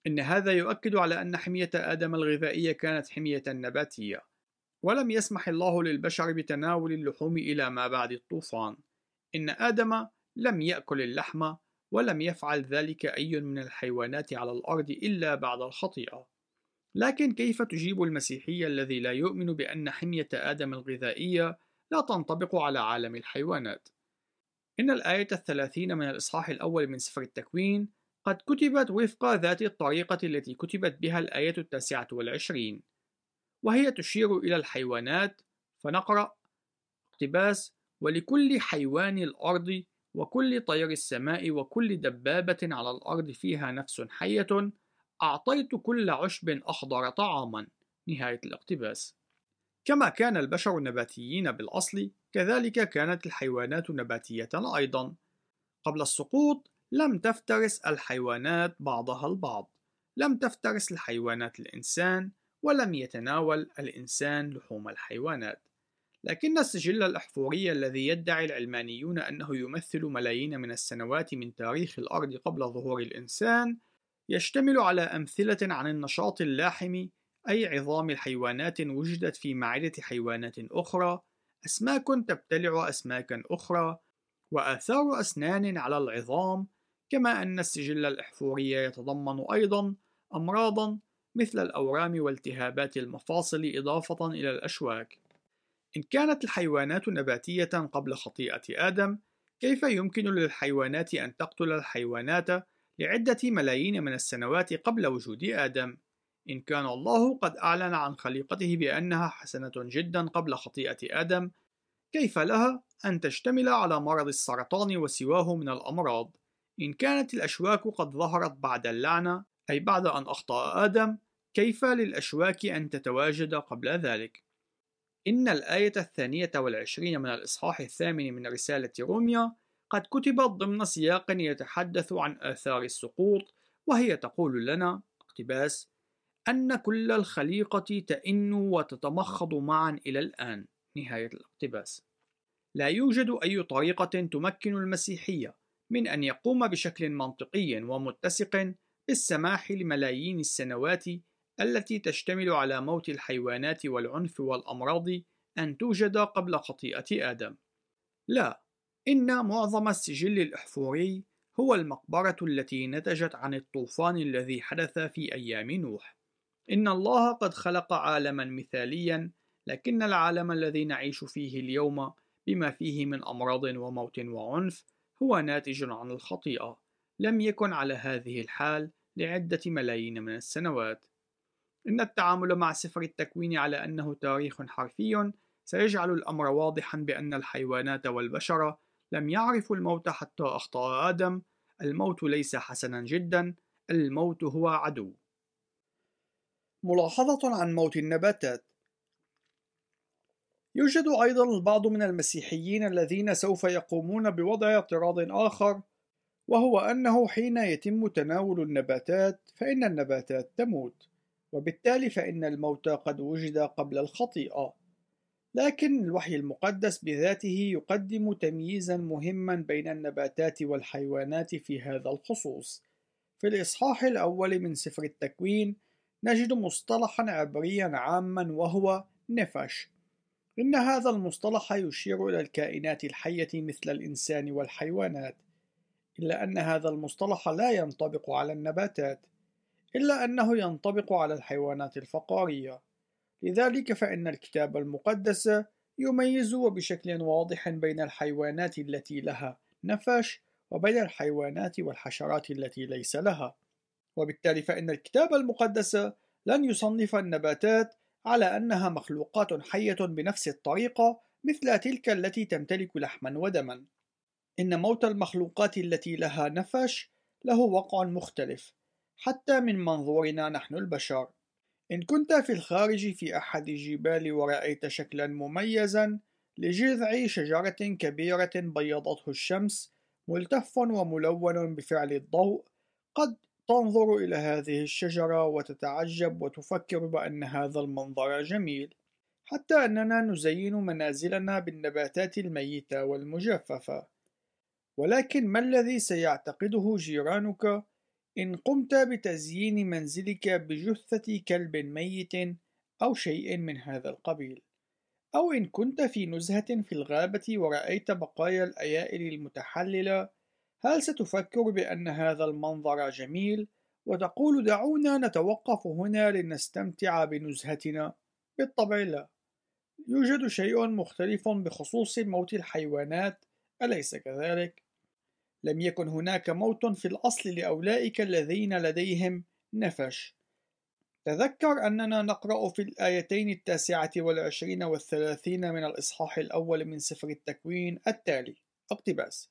إن هذا يؤكد على أن حمية آدم الغذائية كانت حمية نباتية ولم يسمح الله للبشر بتناول اللحوم إلى ما بعد الطوفان. إن آدم لم يأكل اللحم ولم يفعل ذلك أي من الحيوانات على الأرض إلا بعد الخطيئة. لكن كيف تجيب المسيحية الذي لا يؤمن بأن حمية آدم الغذائية لا تنطبق على عالم الحيوانات؟ إن الآية الثلاثين من الإصحاح الأول من سفر التكوين قد كتبت وفق ذات الطريقة التي كتبت بها الآية التاسعة والعشرين وهي تشير إلى الحيوانات. فنقرأ اقتباس ولكل حيوان الأرض وكل طير السماء وكل دبابة على الأرض فيها نفس حية أعطيت كل عشب أخضر طعاما. نهاية الاقتباس. كما كان البشر نباتيين بالأصل كذلك كانت الحيوانات نباتية أيضا. قبل السقوط لم تفترس الحيوانات بعضها البعض. لم تفترس الحيوانات الإنسان ولم يتناول الإنسان لحوم الحيوانات. لكن السجل الأحفوري الذي يدعي العلمانيون أنه يمثل ملايين من السنوات من تاريخ الأرض قبل ظهور الإنسان يشتمل على أمثلة عن النشاط اللاحم أي عظام الحيوانات وجدت في معدة حيوانات أخرى أسماك تبتلع أسماكا أخرى وآثار أسنان على العظام كما أن السجل الإحفوري يتضمن أيضا أمراضا مثل الأورام والتهابات المفاصل إضافة إلى الأشواك. إن كانت الحيوانات نباتية قبل خطيئة آدم كيف يمكن للحيوانات أن تقتل الحيوانات لعدة ملايين من السنوات قبل وجود آدم؟ إن كان الله قد أعلن عن خليقته بأنها حسنة جدا قبل خطيئة آدم كيف لها أن تشتمل على مرض السرطان وسواه من الأمراض؟ إن كانت الأشواك قد ظهرت بعد اللعنة أي بعد أن أخطأ آدم كيف للأشواك أن تتواجد قبل ذلك؟ إن الآية الثانية والعشرين من الإصحاح الثامن من رسالة روميا قد كتبت ضمن سياق يتحدث عن آثار السقوط وهي تقول لنا اقتباس أن كل الخليقة تئن وتتمخض معا إلى الآن. نهاية الاقتباس. لا يوجد أي طريقة تمكن المسيحية من أن يقوم بشكل منطقي ومتسق بالسماح لملايين السنوات التي تشتمل على موت الحيوانات والعنف والأمراض أن توجد قبل خطيئة آدم. لا، إن معظم السجل الإحفوري هو المقبرة التي نتجت عن الطوفان الذي حدث في أيام نوح. إن الله قد خلق عالما مثاليا، لكن العالم الذي نعيش فيه اليوم بما فيه من أمراض وموت وعنف هو ناتج عن الخطيئة. لم يكن على هذه الحال لعدة ملايين من السنوات. إن التعامل مع سفر التكوين على أنه تاريخ حرفي سيجعل الأمر واضحا بأن الحيوانات والبشر لم يعرفوا الموت حتى أخطأ آدم. الموت ليس حسنا جدا الموت هو عدو. ملاحظة عن موت النباتات. يوجد أيضا البعض من المسيحيين الذين سوف يقومون بوضع اعتراض آخر وهو أنه حين يتم تناول النباتات فإن النباتات تموت. وبالتالي فإن الموت قد وجد قبل الخطيئة. لكن الوحي المقدس بذاته يقدم تمييزا مهما بين النباتات والحيوانات في هذا الخصوص. في الإصحاح الأول من سفر التكوين نجد مصطلحا عبريا عاما وهو نفش. إن هذا المصطلح يشير إلى الكائنات الحية مثل الإنسان والحيوانات إلا أن هذا المصطلح لا ينطبق على النباتات. إلا أنه ينطبق على الحيوانات الفقارية. لذلك فإن الكتاب المقدس يميز بشكل واضح بين الحيوانات التي لها نفش وبين الحيوانات والحشرات التي ليس لها. وبالتالي فإن الكتاب المقدس لن يصنف النباتات على أنها مخلوقات حية بنفس الطريقة مثل تلك التي تمتلك لحما ودما. إن موت المخلوقات التي لها نفش له وقع مختلف. حتى من منظورنا نحن البشر. إن كنت في الخارج في أحد الجبال ورأيت شكلا مميزا لجذع شجرة كبيرة بيضته الشمس ملتف وملون بفعل الضوء قد تنظر إلى هذه الشجرة وتتعجب وتفكر بأن هذا المنظر جميل. حتى أننا نزين منازلنا بالنباتات الميتة والمجففة. ولكن ما الذي سيعتقده جيرانك؟ إن قمت بتزيين منزلك بجثة كلب ميت أو شيء من هذا القبيل أو إن كنت في نزهة في الغابة ورأيت بقايا الأيائل المتحللة هل ستفكر بأن هذا المنظر جميل وتقول دعونا نتوقف هنا لنستمتع بنزهتنا؟ بالطبع لا يوجد شيء مختلف بخصوص موت الحيوانات أليس كذلك؟ لم يكن هناك موت في الأصل لأولئك الذين لديهم نفش. تذكر أننا نقرأ في الآيتين التاسعة والعشرين والثلاثين من الإصحاح الأول من سفر التكوين التالي اقتباس.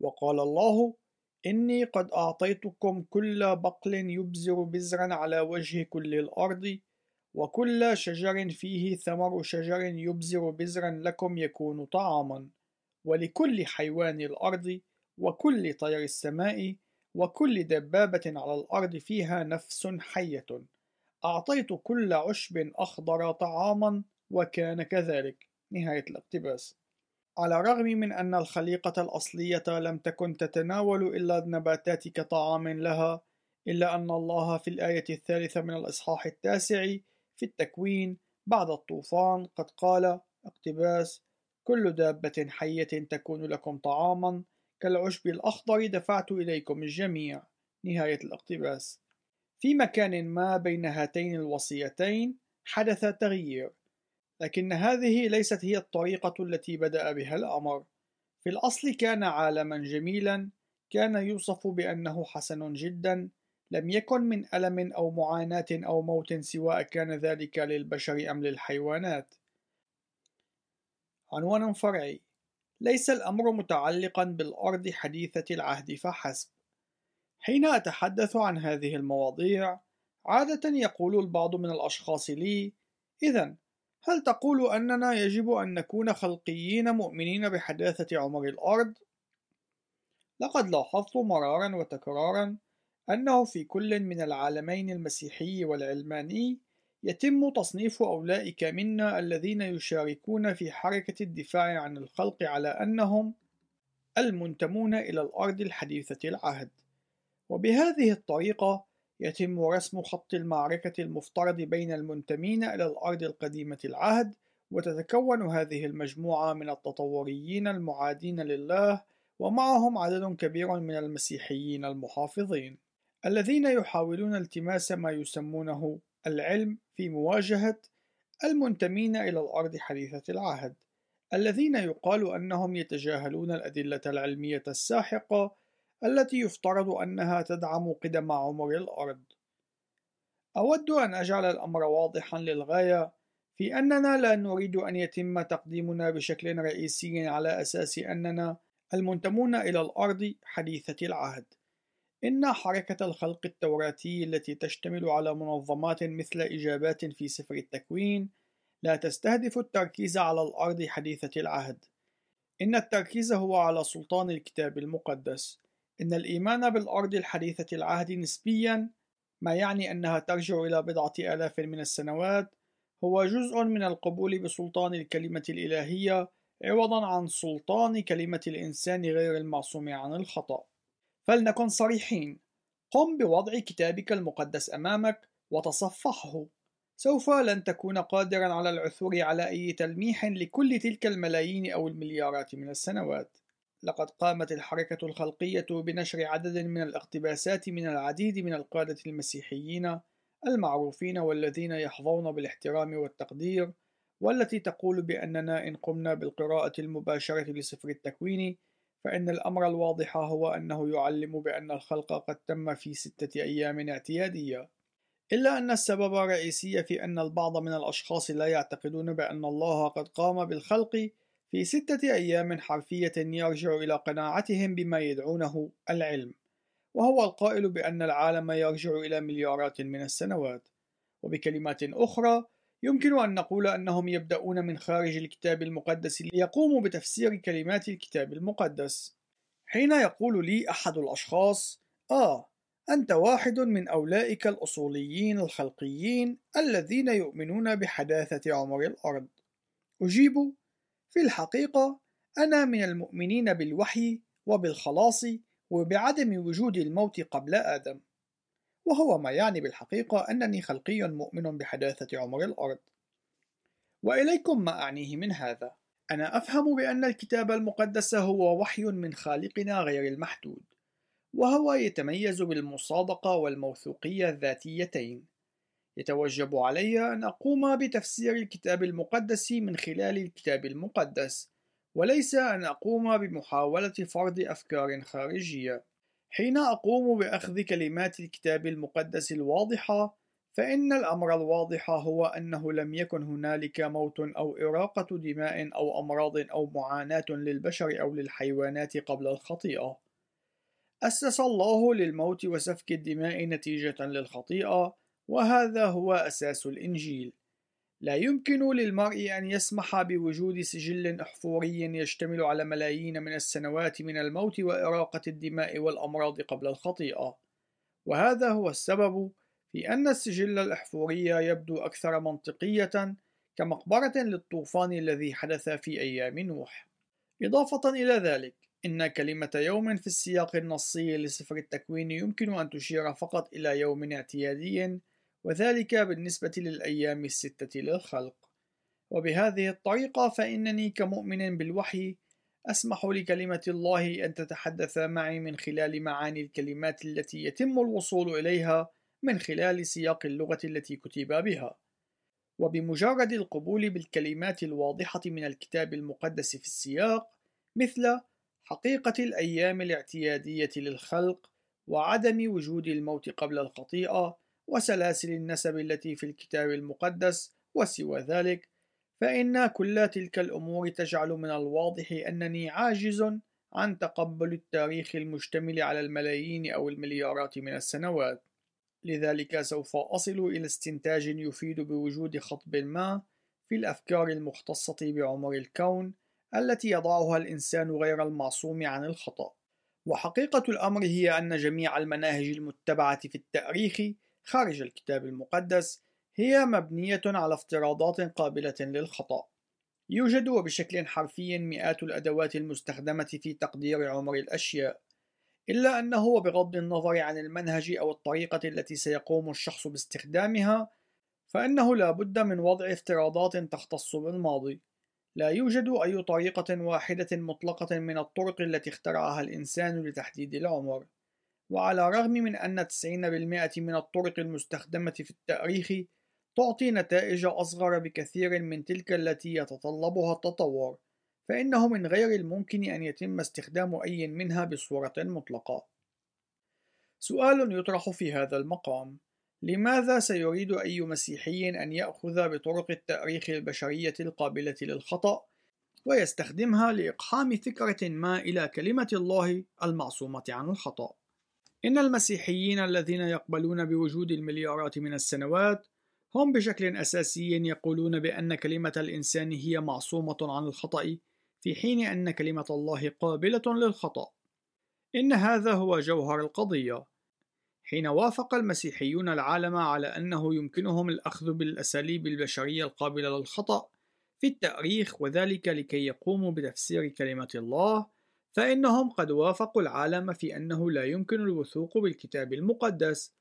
وقال الله إني قد أعطيتكم كل بقل يبزر بزرا على وجه كل الأرض وكل شجر فيه ثمر شجر يبزر بزرا لكم يكون طعاما ولكل حيوان الأرض وكل طير السماء وكل دبابة على الأرض فيها نفس حية. أعطيت كل عشب أخضر طعاما وكان كذلك. نهاية الاقتباس. على الرغم من أن الخليقة الأصلية لم تكن تتناول إلا النباتات كطعام لها إلا أن الله في الآية الثالثة من الإصحاح التاسع في التكوين بعد الطوفان قد قال اقتباس كل دابة حية تكون لكم طعاما كالعشب الأخضر دفعت إليكم الجميع. نهاية الاقتباس. في مكان ما بين هاتين الوصيتين حدث تغيير لكن هذه ليست هي الطريقة التي بدأ بها الأمر. في الأصل كان عالما جميلا كان يوصف بأنه حسن جدا. لم يكن من ألم أو معاناة أو موت سواء كان ذلك للبشر أم للحيوانات. عنوان فرعي. ليس الأمر متعلقا بالأرض حديثة العهد فحسب حين أتحدث عن هذه المواضيع عادة يقول البعض من الأشخاص لي إذا هل تقول أننا يجب أن نكون خلقيين مؤمنين بحداثة عمر الأرض؟ لقد لاحظت مرارا وتكرارا أنه في كل من العالمين المسيحي والعلماني يتم تصنيف أولئك منا الذين يشاركون في حركة الدفاع عن الخلق على أنهم المنتمون إلى الأرض الحديثة العهد، وبهذه الطريقة يتم رسم خط المعركة المفترض بين المنتمين إلى الأرض القديمة العهد، وتتكون هذه المجموعة من التطوريين المعادين لله، ومعهم عدد كبير من المسيحيين المحافظين، الذين يحاولون التماس ما يسمونه العلم في مواجهة المنتمين إلى الأرض حديثة العهد الذين يقال أنهم يتجاهلون الأدلة العلمية الساحقة التي يفترض أنها تدعم قدم عمر الأرض. أود أن أجعل الأمر واضحا للغاية في أننا لا نريد أن يتم تقديمنا بشكل رئيسي على أساس أننا المنتمون إلى الأرض حديثة العهد. إن حركة الخلق التوراتي التي تشتمل على منظمات مثل إجابات في سفر التكوين لا تستهدف التركيز على الأرض حديثة العهد. إن التركيز هو على سلطان الكتاب المقدس. إن الإيمان بالأرض الحديثة العهد نسبيا ما يعني أنها ترجع إلى بضعة آلاف من السنوات هو جزء من القبول بسلطان الكلمة الإلهية عوضا عن سلطان كلمة الإنسان غير المعصوم عن الخطأ. فلنكن صريحين. قم بوضع كتابك المقدس أمامك وتصفحه. سوف لن تكون قادرا على العثور على أي تلميح لكل تلك الملايين أو المليارات من السنوات. لقد قامت الحركة الخلقية بنشر عدد من الاقتباسات من العديد من القادة المسيحيين المعروفين والذين يحظون بالاحترام والتقدير والتي تقول بأننا إن قمنا بالقراءة المباشرة لسفر التكوين فإن الأمر الواضح هو أنه يعلم بأن الخلق قد تم في ستة أيام اعتيادية. إلا أن السبب الرئيسي في أن البعض من الأشخاص لا يعتقدون بأن الله قد قام بالخلق في ستة أيام حرفية يرجع إلى قناعتهم بما يدعونه العلم وهو القائل بأن العالم يرجع إلى مليارات من السنوات. وبكلمات أخرى يمكن أن نقول أنهم يبدأون من خارج الكتاب المقدس ليقوموا بتفسير كلمات الكتاب المقدس. حين يقول لي أحد الأشخاص آه أنت واحد من أولئك الأصوليين الخلقيين الذين يؤمنون بحداثة عمر الأرض. أجيب في الحقيقة أنا من المؤمنين بالوحي وبالخلاص وبعدم وجود الموت قبل آدم. وهو ما يعني بالحقيقة أنني خلقي مؤمن بحداثة عمر الأرض. وإليكم ما أعنيه من هذا. أنا أفهم بأن الكتاب المقدس هو وحي من خالقنا غير المحدود وهو يتميز بالمصادقة والموثوقية الذاتيتين. يتوجب علي أن أقوم بتفسير الكتاب المقدس من خلال الكتاب المقدس وليس أن أقوم بمحاولة فرض أفكار خارجية. حين أقوم بأخذ كلمات الكتاب المقدس الواضحة فإن الأمر الواضح هو أنه لم يكن هنالك موت أو إراقة دماء أو أمراض أو معاناة للبشر أو للحيوانات قبل الخطيئة. أسس الله للموت وسفك الدماء نتيجة للخطيئة، وهذا هو أساس الإنجيل. لا يمكن للمرء أن يسمح بوجود سجل أحفوري يشتمل على ملايين من السنوات من الموت وإراقة الدماء والأمراض قبل الخطيئة، وهذا هو السبب في أن السجل الأحفوري يبدو أكثر منطقية كمقبرة للطوفان الذي حدث في أيام نوح. إضافة إلى ذلك، إن كلمة يوم في السياق النصي لسفر التكوين يمكن أن تشير فقط إلى يوم اعتيادي وذلك بالنسبة للأيام الستة للخلق. وبهذه الطريقة فإنني كمؤمن بالوحي أسمح لكلمة الله أن تتحدث معي من خلال معاني الكلمات التي يتم الوصول إليها من خلال سياق اللغة التي كتب بها. وبمجرد القبول بالكلمات الواضحة من الكتاب المقدس في السياق مثل حقيقة الأيام الاعتيادية للخلق وعدم وجود الموت قبل الخطيئة وسلاسل النسب التي في الكتاب المقدس وسوى ذلك فإن كل تلك الأمور تجعل من الواضح أنني عاجز عن تقبل التاريخ المشتمل على الملايين أو المليارات من السنوات. لذلك سوف أصل إلى استنتاج يفيد بوجود خطب ما في الأفكار المختصة بعمر الكون التي يضعها الإنسان غير المعصوم عن الخطأ. وحقيقة الأمر هي أن جميع المناهج المتبعة في التاريخ خارج الكتاب المقدس هي مبنية على افتراضات قابلة للخطأ. يوجد وبشكل حرفي مئات الأدوات المستخدمة في تقدير عمر الأشياء، إلا أنه بغض النظر عن المنهج أو الطريقة التي سيقوم الشخص باستخدامها، فإنه لا بد من وضع افتراضات تختص بالماضي. لا يوجد أي طريقة واحدة مطلقة من الطرق التي اخترعها الإنسان لتحديد العمر. وعلى الرغم من أن 90% من الطرق المستخدمة في التأريخ تعطي نتائج أصغر بكثير من تلك التي يتطلبها التطور، فإنه من غير الممكن أن يتم استخدام أي منها بصورة مطلقة. سؤال يطرح في هذا المقام: لماذا سيريد أي مسيحي أن يأخذ بطرق التأريخ البشرية القابلة للخطأ ويستخدمها لإقحام فكرة ما إلى كلمة الله المعصومة عن الخطأ؟ إن المسيحيين الذين يقبلون بوجود المليارات من السنوات هم بشكل أساسي يقولون بأن كلمة الإنسان هي معصومة عن الخطأ في حين أن كلمة الله قابلة للخطأ. إن هذا هو جوهر القضية. حين وافق المسيحيون العالم على أنه يمكنهم الأخذ بالأساليب البشرية القابلة للخطأ في التأريخ وذلك لكي يقوموا بتفسير كلمة الله فإنهم قد وافقوا العالم في أنه لا يمكن الوثوق بالكتاب المقدس.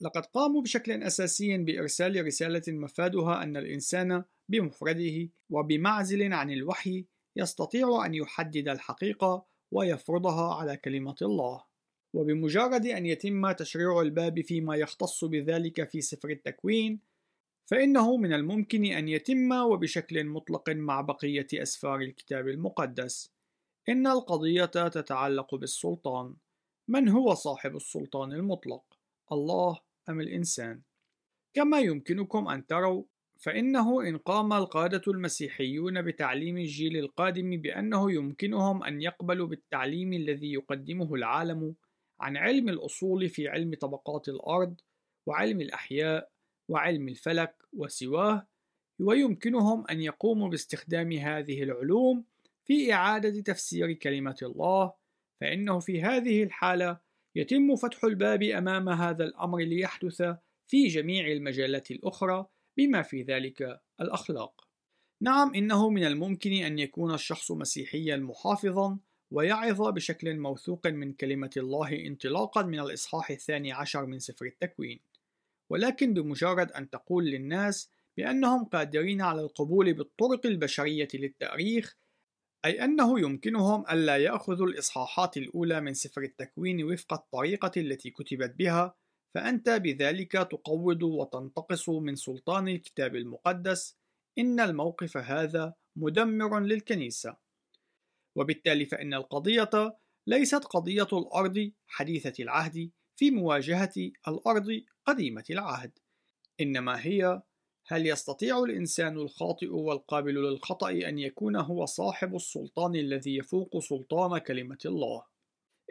لقد قاموا بشكل أساسي بإرسال رسالة مفادها أن الإنسان بمفرده وبمعزل عن الوحي يستطيع أن يحدد الحقيقة ويفرضها على كلمة الله. وبمجرد أن يتم تشريع الباب فيما يختص بذلك في سفر التكوين فإنه من الممكن أن يتم وبشكل مطلق مع بقية أسفار الكتاب المقدس. إن القضية تتعلق بالسلطان. من هو صاحب السلطان المطلق؟ الله أم الإنسان؟ كما يمكنكم أن تروا فإنه إن قام القادة المسيحيون بتعليم الجيل القادم بأنه يمكنهم أن يقبلوا بالتعليم الذي يقدمه العالم عن علم الأصول في علم طبقات الأرض وعلم الأحياء وعلم الفلك وسواه ويمكنهم أن يقوموا باستخدام هذه العلوم في إعادة تفسير كلمة الله فإنه في هذه الحالة يتم فتح الباب أمام هذا الأمر ليحدث في جميع المجالات الأخرى بما في ذلك الأخلاق. نعم إنه من الممكن أن يكون الشخص مسيحيا محافظا ويعظ بشكل موثوق من كلمة الله انطلاقا من الإصحاح الثاني عشر من سفر التكوين ولكن بمجرد أن تقول للناس بأنهم قادرين على القبول بالطرق البشرية للتأريخ أي أنه يمكنهم ألا يأخذوا الإصحاحات الأولى من سفر التكوين وفق الطريقة التي كتبت بها فأنت بذلك تقوض وتنتقص من سلطان الكتاب المقدس. إن الموقف هذا مدمر للكنيسة. وبالتالي فإن القضية ليست قضية الأرض حديثة العهد في مواجهة الأرض قديمة العهد. إنما هي هل يستطيع الإنسان الخاطئ والقابل للخطأ أن يكون هو صاحب السلطان الذي يفوق سلطان كلمة الله؟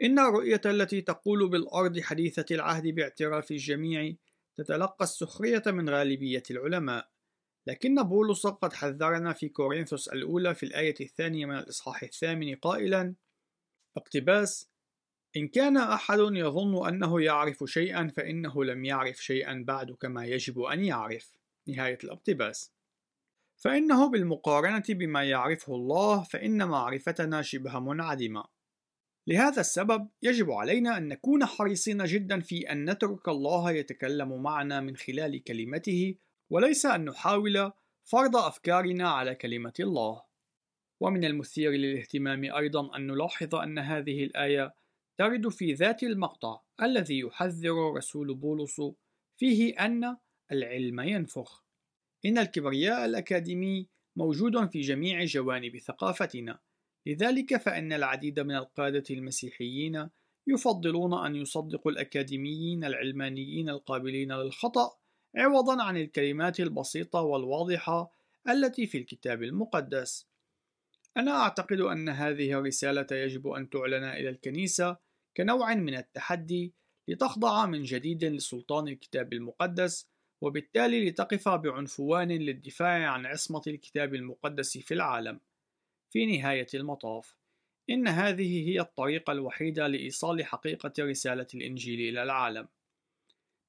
إن الرؤية التي تقول بالأرض حديثة العهد باعتراف الجميع تتلقى السخرية من غالبية العلماء، لكن بولس قد حذرنا في كورنثوس الأولى في الآية الثانية من الإصحاح الثامن قائلا: اقتباس: إن كان أحد يظن أنه يعرف شيئا فإنه لم يعرف شيئا بعد كما يجب أن يعرف. نهاية الاقتباس. فإنه بالمقارنة بما يعرفه الله فإن معرفتنا شبه منعدمة. لهذا السبب يجب علينا أن نكون حريصين جدا في أن نترك الله يتكلم معنا من خلال كلمته وليس أن نحاول فرض أفكارنا على كلمة الله. ومن المثير للاهتمام أيضا أن نلاحظ أن هذه الآية ترد في ذات المقطع الذي يحذر رسول بولس فيه أن العلم ينفخ. إن الكبرياء الأكاديمي موجود في جميع جوانب ثقافتنا، لذلك فإن العديد من القادة المسيحيين يفضلون أن يصدقوا الأكاديميين العلمانيين القابلين للخطأ عوضا عن الكلمات البسيطة والواضحة التي في الكتاب المقدس. أنا أعتقد أن هذه الرسالة يجب أن تعلن إلى الكنيسة كنوع من التحدي لتخضع من جديد لسلطان الكتاب المقدس وبالتالي لتقف بعنفوان للدفاع عن عصمة الكتاب المقدس في العالم. في نهاية المطاف، إن هذه هي الطريقة الوحيدة لإيصال حقيقة رسالة الإنجيل إلى العالم.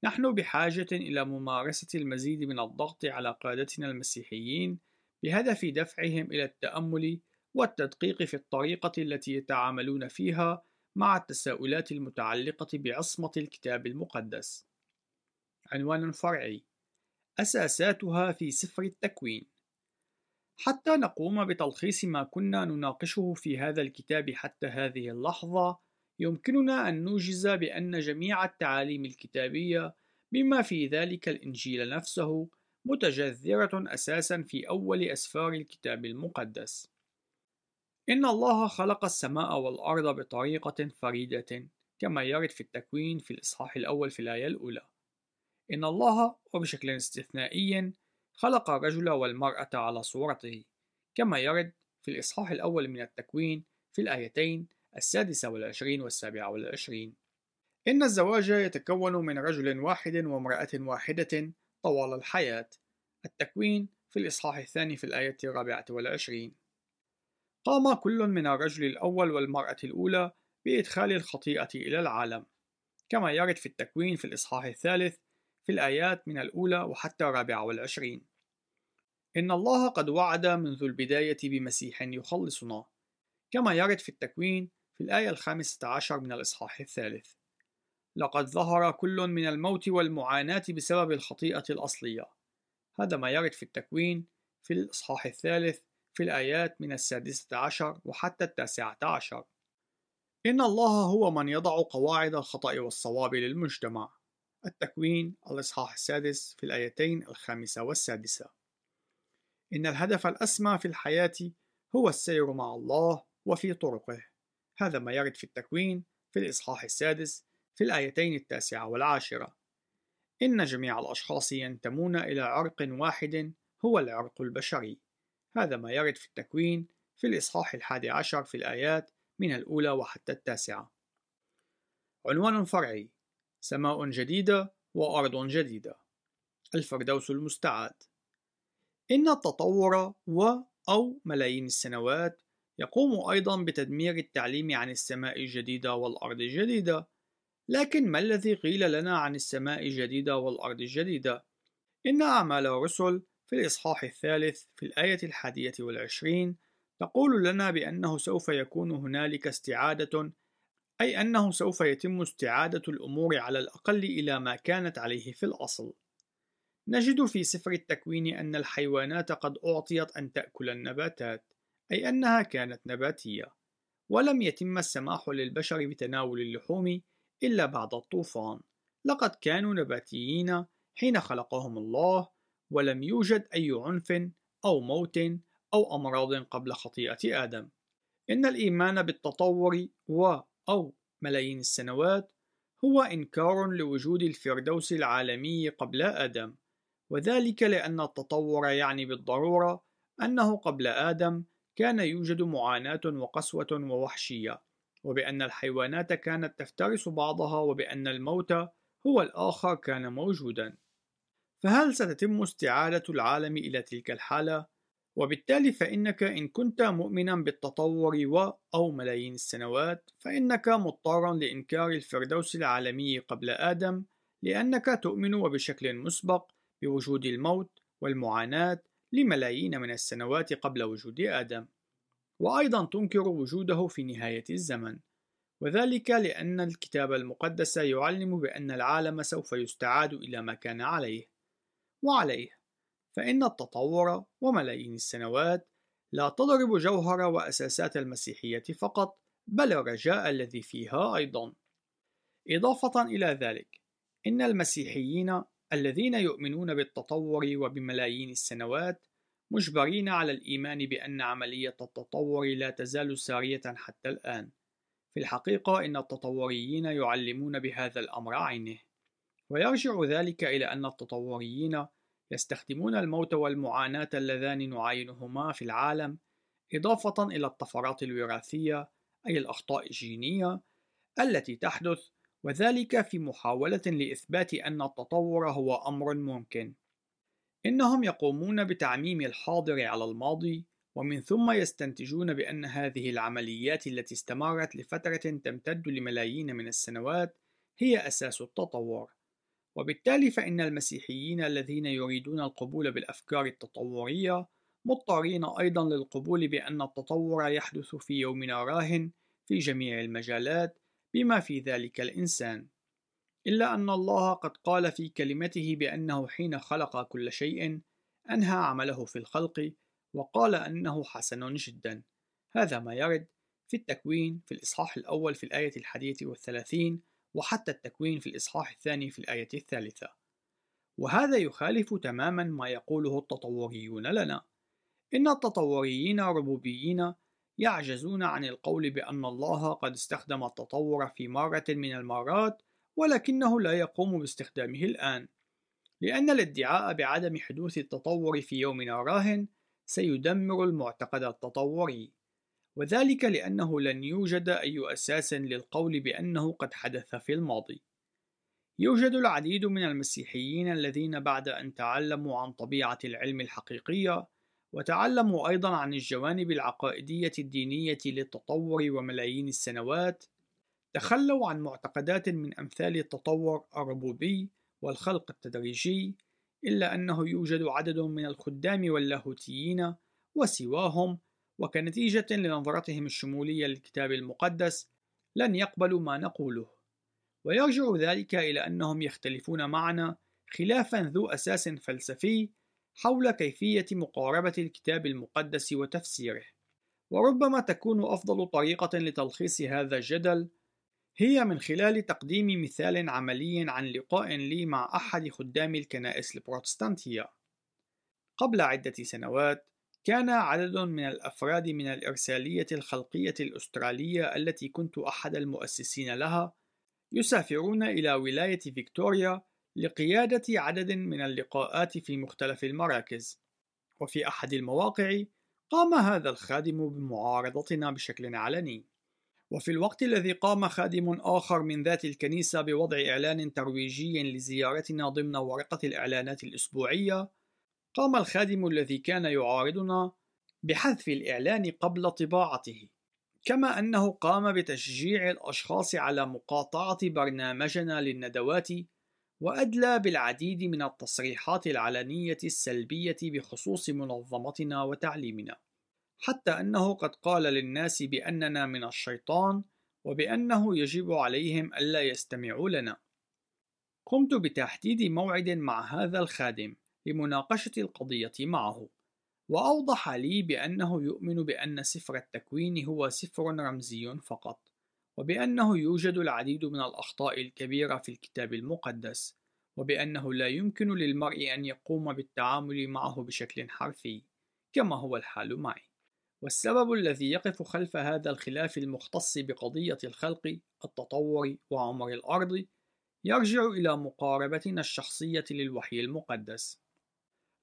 نحن بحاجة إلى ممارسة المزيد من الضغط على قادتنا المسيحيين بهدف دفعهم إلى التأمل والتدقيق في الطريقة التي يتعاملون فيها مع التساؤلات المتعلقة بعصمة الكتاب المقدس. عنوان فرعي: أساساتها في سفر التكوين. حتى نقوم بتلخيص ما كنا نناقشه في هذا الكتاب حتى هذه اللحظة، يمكننا أن نوجز بأن جميع التعاليم الكتابية بما في ذلك الإنجيل نفسه متجذرة أساسا في أول أسفار الكتاب المقدس. إن الله خلق السماء والأرض بطريقة فريدة كما يرد في التكوين في الإصحاح الأول في الآية الأولى. إن الله وبشكل استثنائي خلق الرجل والمرأة على صورته كما يرد في الإصحاح الأول من التكوين في الآيتين السادسة والعشرين والسابعة والعشرين. إن الزواج يتكون من رجل واحد وامرأة واحدة طوال الحياة. التكوين في الإصحاح الثاني في الآية الرابعة والعشرين. قام كل من الرجل الأول والمرأة الأولى بإدخال الخطيئة إلى العالم كما يرد في التكوين في الإصحاح الثالث في الآيات من الأولى وحتى الرابعة والعشرين. إن الله قد وعد منذ البداية بمسيح يخلصنا كما يرد في التكوين في الآية الخامسة عشر من الإصحاح الثالث. لقد ظهر كل من الموت والمعاناة بسبب الخطيئة الأصلية. هذا ما يرد في التكوين في الإصحاح الثالث في الآيات من السادسة عشر وحتى التاسعة عشر. إن الله هو من يضع قواعد الخطأ والصواب للمجتمع. التكوين الإصحاح السادس في الآيتين الخامسة والسادسة. إن الهدف الأسمى في الحياة هو السير مع الله وفي طرقه. هذا ما يرد في التكوين في الإصحاح السادس في الآيتين التاسعة والعاشرة. إن جميع الأشخاص ينتمون إلى عرق واحد هو العرق البشري. هذا ما يرد في التكوين في الإصحاح الحادي عشر في الآيات من الأولى وحتى التاسعة. عنوان فرعي سماء جديدة وأرض جديدة. الفردوس المستعاد إن التطور و أو ملايين السنوات يقوم أيضا بتدمير التعليم عن السماء الجديدة والأرض الجديدة. لكن ما الذي قيل لنا عن السماء الجديدة والأرض الجديدة؟ إن أعمال الرسل في الإصحاح الثالث في الآية الحادية والعشرين تقول لنا بأنه سوف يكون هنالك استعادة أي أنه سوف يتم استعادة الأمور على الأقل إلى ما كانت عليه في الأصل. نجد في سفر التكوين أن الحيوانات قد أعطيت أن تأكل النباتات، أي أنها كانت نباتية، ولم يتم السماح للبشر بتناول اللحوم إلا بعد الطوفان. لقد كانوا نباتيين حين خلقهم الله، ولم يوجد أي عنف أو موت أو أمراض قبل خطيئة آدم. إن الإيمان بالتطور و أو ملايين السنوات هو إنكار لوجود الفردوس العالمي قبل آدم، وذلك لأن التطور يعني بالضرورة أنه قبل آدم كان يوجد معاناة وقسوة ووحشية، وبأن الحيوانات كانت تفترس بعضها وبأن الموت هو الآخر كان موجودا. فهل ستتم استعادة العالم إلى تلك الحالة؟ وبالتالي فإنك إن كنت مؤمنا بالتطور و أو ملايين السنوات فإنك مضطر لإنكار الفردوس العالمي قبل آدم لأنك تؤمن وبشكل مسبق بوجود الموت والمعاناة لملايين من السنوات قبل وجود آدم. وأيضا تنكر وجوده في نهاية الزمن. وذلك لأن الكتاب المقدس يعلم بأن العالم سوف يستعاد إلى ما كان عليه. وعليه. فإن التطور وملايين السنوات لا تضرب جوهر وأساسات المسيحية فقط بل الرجاء الذي فيها أيضا. إضافة إلى ذلك إن المسيحيين الذين يؤمنون بالتطور وبملايين السنوات مجبرين على الإيمان بأن عملية التطور لا تزال سارية حتى الآن. في الحقيقة إن التطوريين يعلمون بهذا الأمر عينه. ويرجع ذلك إلى أن التطوريين يستخدمون الموت والمعاناة اللذان نعاينهما في العالم إضافة إلى الطفرات الوراثية أي الأخطاء الجينية التي تحدث وذلك في محاولة لإثبات أن التطور هو أمر ممكن. إنهم يقومون بتعميم الحاضر على الماضي ومن ثم يستنتجون بأن هذه العمليات التي استمرت لفترة تمتد لملايين من السنوات هي أساس التطور. وبالتالي فإن المسيحيين الذين يريدون القبول بالأفكار التطورية مضطرين أيضا للقبول بأن التطور يحدث في يومنا راهن في جميع المجالات بما في ذلك الإنسان. إلا أن الله قد قال في كلمته بأنه حين خلق كل شيء أنهى عمله في الخلق وقال أنه حسن جدا. هذا ما يرد في التكوين في الإصحاح الأول في الآية الحادية والثلاثين وحتى التكوين في الإصحاح الثاني في الآية الثالثة. وهذا يخالف تماما ما يقوله التطوريون لنا. إن التطوريين ربوبيين يعجزون عن القول بأن الله قد استخدم التطور في مرة من المرات ولكنه لا يقوم باستخدامه الآن. لأن الادعاء بعدم حدوث التطور في يومنا راهن سيدمر المعتقد التطوري. وذلك لأنه لن يوجد أي أساس للقول بأنه قد حدث في الماضي. يوجد العديد من المسيحيين الذين بعد أن تعلموا عن طبيعة العلم الحقيقية وتعلموا أيضا عن الجوانب العقائدية الدينية للتطور وملايين السنوات تخلوا عن معتقدات من أمثال التطور الربوبي والخلق التدريجي إلا أنه يوجد عدد من الخدام واللاهوتيين وسواهم وكنتيجة لنظرتهم الشمولية للكتاب المقدس لن يقبلوا ما نقوله ويرجع ذلك إلى أنهم يختلفون معنا خلافا ذو أساس فلسفي حول كيفية مقاربة الكتاب المقدس وتفسيره وربما تكون أفضل طريقة لتلخيص هذا الجدل هي من خلال تقديم مثال عملي عن لقاء لي مع أحد خدام الكنائس البروتستانتية. قبل عدة سنوات، كان عدد من الأفراد من الإرسالية الخلقية الأسترالية التي كنت أحد المؤسسين لها يسافرون إلى ولاية فيكتوريا لقيادة عدد من اللقاءات في مختلف المراكز. وفي أحد المواقع، قام هذا الخادم بمعارضتنا بشكل علني. وفي الوقت الذي قام خادم آخر من ذات الكنيسة بوضع إعلان ترويجي لزيارتنا ضمن ورقة الإعلانات الأسبوعية، قام الخادم الذي كان يعارضنا بحذف الإعلان قبل طباعته، كما أنه قام بتشجيع الأشخاص على مقاطعة برنامجنا للندوات، وأدلى بالعديد من التصريحات العلنية السلبية بخصوص منظمتنا وتعليمنا. حتى أنه قد قال للناس بأننا من الشيطان وبأنه يجب عليهم ألا يستمعوا لنا. قمت بتحديد موعد مع هذا الخادم لمناقشة القضية معه، وأوضح لي بأنه يؤمن بأن سفر التكوين هو سفر رمزي فقط، وبأنه يوجد العديد من الأخطاء الكبيرة في الكتاب المقدس، وبأنه لا يمكن للمرء أن يقوم بالتعامل معه بشكل حرفي، كما هو الحال معي. والسبب الذي يقف خلف هذا الخلاف المختص بقضية الخلق، التطور وعمر الأرض يرجع إلى مقاربتنا الشخصية للوحي المقدس.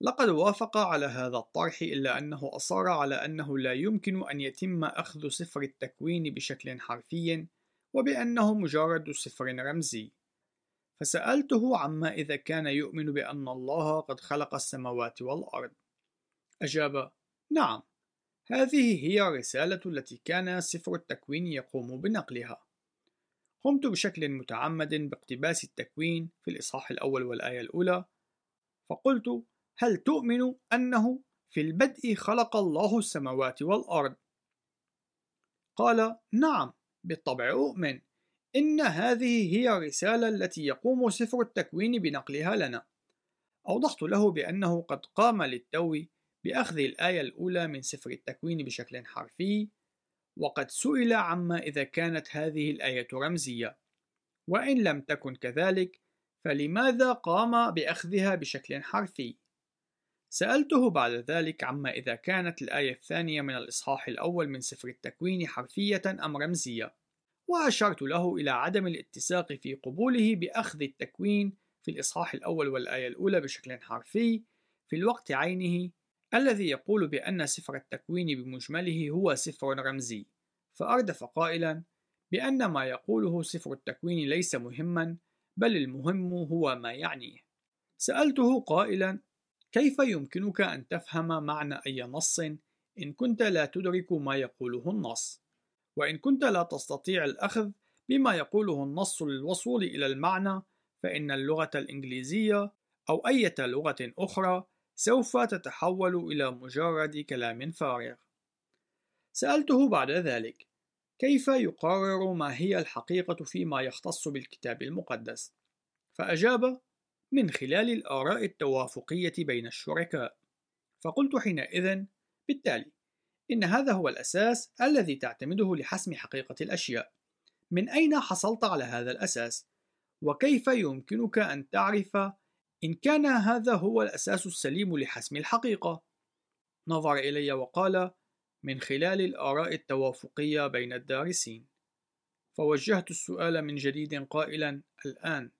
لقد وافق على هذا الطرح إلا أنه أصر على أنه لا يمكن أن يتم أخذ سفر التكوين بشكل حرفي وبأنه مجرد سفر رمزي. فسألته عما إذا كان يؤمن بأن الله قد خلق السماوات والأرض. أجاب: نعم، هذه هي الرسالة التي كان سفر التكوين يقوم بنقلها. قمت بشكل متعمد باقتباس التكوين في الإصحاح الأول والآية الأولى، فقلت: هل تؤمن أنه في البدء خلق الله السماوات والأرض؟ قال: نعم، بالطبع أؤمن. إن هذه هي الرسالة التي يقوم سفر التكوين بنقلها لنا. أوضحت له بأنه قد قام للتو بأخذ الآية الأولى من سفر التكوين بشكل حرفي، وقد سئل عما إذا كانت هذه الآية رمزية، وإن لم تكن كذلك، فلماذا قام بأخذها بشكل حرفي؟ سألته بعد ذلك عما إذا كانت الآية الثانية من الإصحاح الأول من سفر التكوين حرفية أم رمزية، وأشرت له إلى عدم الاتساق في قبوله بأخذ التكوين في الإصحاح الأول والآية الأولى بشكل حرفي في الوقت عينه الذي يقول بأن سفر التكوين بمجمله هو سفر رمزي، فأردف قائلا بأن ما يقوله سفر التكوين ليس مهما، بل المهم هو ما يعنيه. سألته قائلا: كيف يمكنك أن تفهم معنى أي نص إن كنت لا تدرك ما يقوله النص؟ وإن كنت لا تستطيع الأخذ بما يقوله النص للوصول إلى المعنى، فإن اللغة الإنجليزية أو أي لغة أخرى سوف تتحول إلى مجرد كلام فارغ. سألته بعد ذلك: كيف يقرر ما هي الحقيقة فيما يختص بالكتاب المقدس؟ فأجاب: من خلال الآراء التوافقية بين الشركاء. فقلت حينئذ: بالتالي، إن هذا هو الأساس الذي تعتمده لحسم حقيقة الأشياء. من أين حصلت على هذا الأساس؟ وكيف يمكنك أن تعرف إن كان هذا هو الأساس السليم لحسم الحقيقة نظر إلي وقال من خلال الآراء التوافقية بين الدارسين فوجهت السؤال من جديد قائلا الآن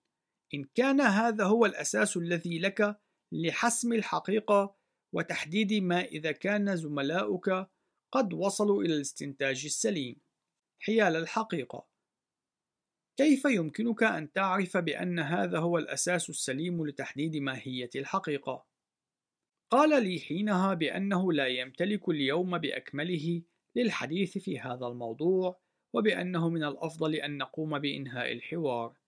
إن كان هذا هو الأساس الذي لك لحسم الحقيقة وتحديد ما إذا كان زملاؤك قد وصلوا إلى الاستنتاج السليم حيال الحقيقة كيف يمكنك أن تعرف بأن هذا هو الأساس السليم لتحديد ماهية الحقيقة؟ قال لي حينها بأنه لا يمتلك اليوم بأكمله للحديث في هذا الموضوع وبأنه من الأفضل أن نقوم بإنهاء الحوار.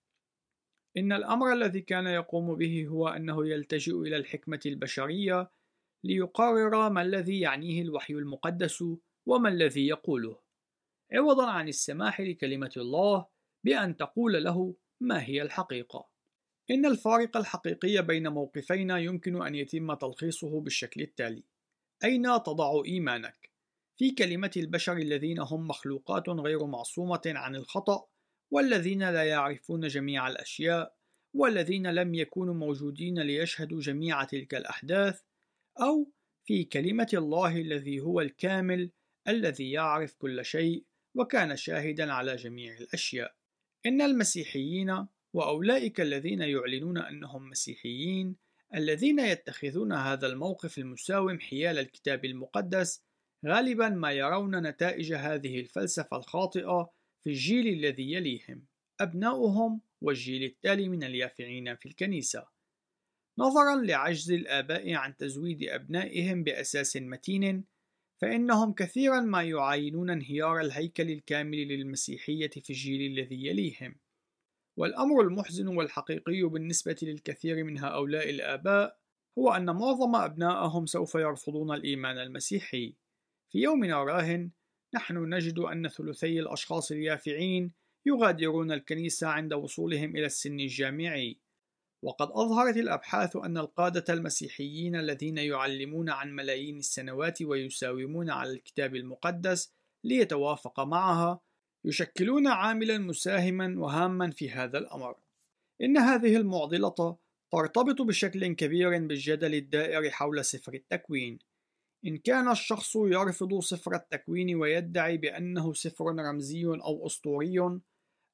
إن الأمر الذي كان يقوم به هو أنه يلتجئ إلى الحكمة البشرية ليقرر ما الذي يعنيه الوحي المقدس وما الذي يقوله، عوضا عن السماح لكلمة الله بأن تقول له ما هي الحقيقة. إن الفارق الحقيقي بين موقفينا يمكن أن يتم تلخيصه بالشكل التالي: أين تضع إيمانك؟ في كلمة البشر الذين هم مخلوقات غير معصومة عن الخطأ، والذين لا يعرفون جميع الأشياء، والذين لم يكونوا موجودين ليشهدوا جميع تلك الأحداث، أو في كلمة الله الذي هو الكامل الذي يعرف كل شيء وكان شاهدا على جميع الأشياء. إن المسيحيين وأولئك الذين يعلنون أنهم مسيحيين الذين يتخذون هذا الموقف المساوم حيال الكتاب المقدس غالبا ما يرون نتائج هذه الفلسفة الخاطئة في الجيل الذي يليهم أبناؤهم والجيل التالي من اليافعين في الكنيسة. نظرا لعجز الآباء عن تزويد أبنائهم بأساس متين فإنهم كثيرا ما يعاينون انهيار الهيكل الكامل للمسيحية في الجيل الذي يليهم. والأمر المحزن والحقيقي بالنسبة للكثير من هؤلاء الآباء هو أن معظم أبنائهم سوف يرفضون الإيمان المسيحي. في يومنا الراهن نحن نجد أن ثلثي الأشخاص اليافعين يغادرون الكنيسة عند وصولهم إلى السن الجامعي. وقد أظهرت الأبحاث أن القادة المسيحيين الذين يعلمون عن ملايين السنوات ويساومون على الكتاب المقدس ليتوافق معها يشكلون عاملا مساهما وهاما في هذا الأمر. إن هذه المعضلة ترتبط بشكل كبير بالجدل الدائر حول سفر التكوين. إن كان الشخص يرفض سفر التكوين ويدعي بأنه سفر رمزي أو أسطوري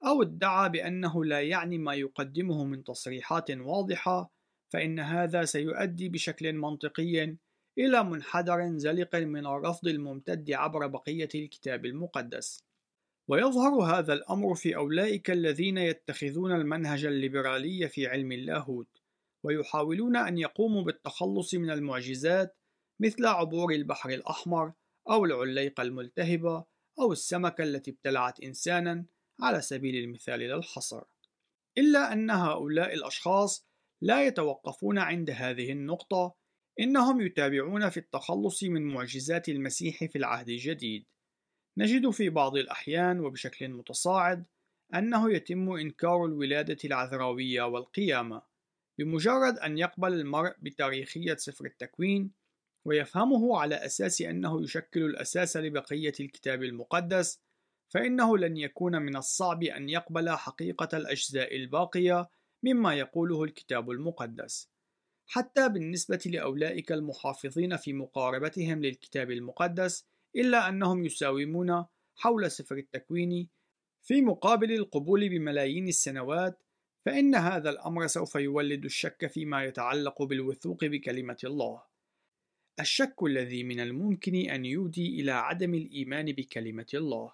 أو ادعى بأنه لا يعني ما يقدمه من تصريحات واضحة فإن هذا سيؤدي بشكل منطقي إلى منحدر زلق من الرفض الممتد عبر بقية الكتاب المقدس. ويظهر هذا الأمر في أولئك الذين يتخذون المنهج الليبرالي في علم اللاهوت ويحاولون أن يقوموا بالتخلص من المعجزات مثل عبور البحر الأحمر أو العليقة الملتهبة أو السمكة التي ابتلعت إنسانا على سبيل المثال لا الحصر إلا أن هؤلاء الأشخاص لا يتوقفون عند هذه النقطة إنهم يتابعون في التخلص من معجزات المسيح في العهد الجديد. نجد في بعض الأحيان وبشكل متصاعد أنه يتم إنكار الولادة العذراوية والقيامة بمجرد أن يقبل المرء بتاريخية سفر التكوين ويفهمه على أساس أنه يشكل الأساس لبقية الكتاب المقدس فإنه لن يكون من الصعب أن يقبل حقيقة الأجزاء الباقية مما يقوله الكتاب المقدس حتى بالنسبة لأولئك المحافظين في مقاربتهم للكتاب المقدس إلا أنهم يساومون حول سفر التكوين في مقابل القبول بملايين السنوات فإن هذا الأمر سوف يولد الشك فيما يتعلق بالوثوق بكلمة الله. الشك الذي من الممكن أن يودي إلى عدم الإيمان بكلمة الله.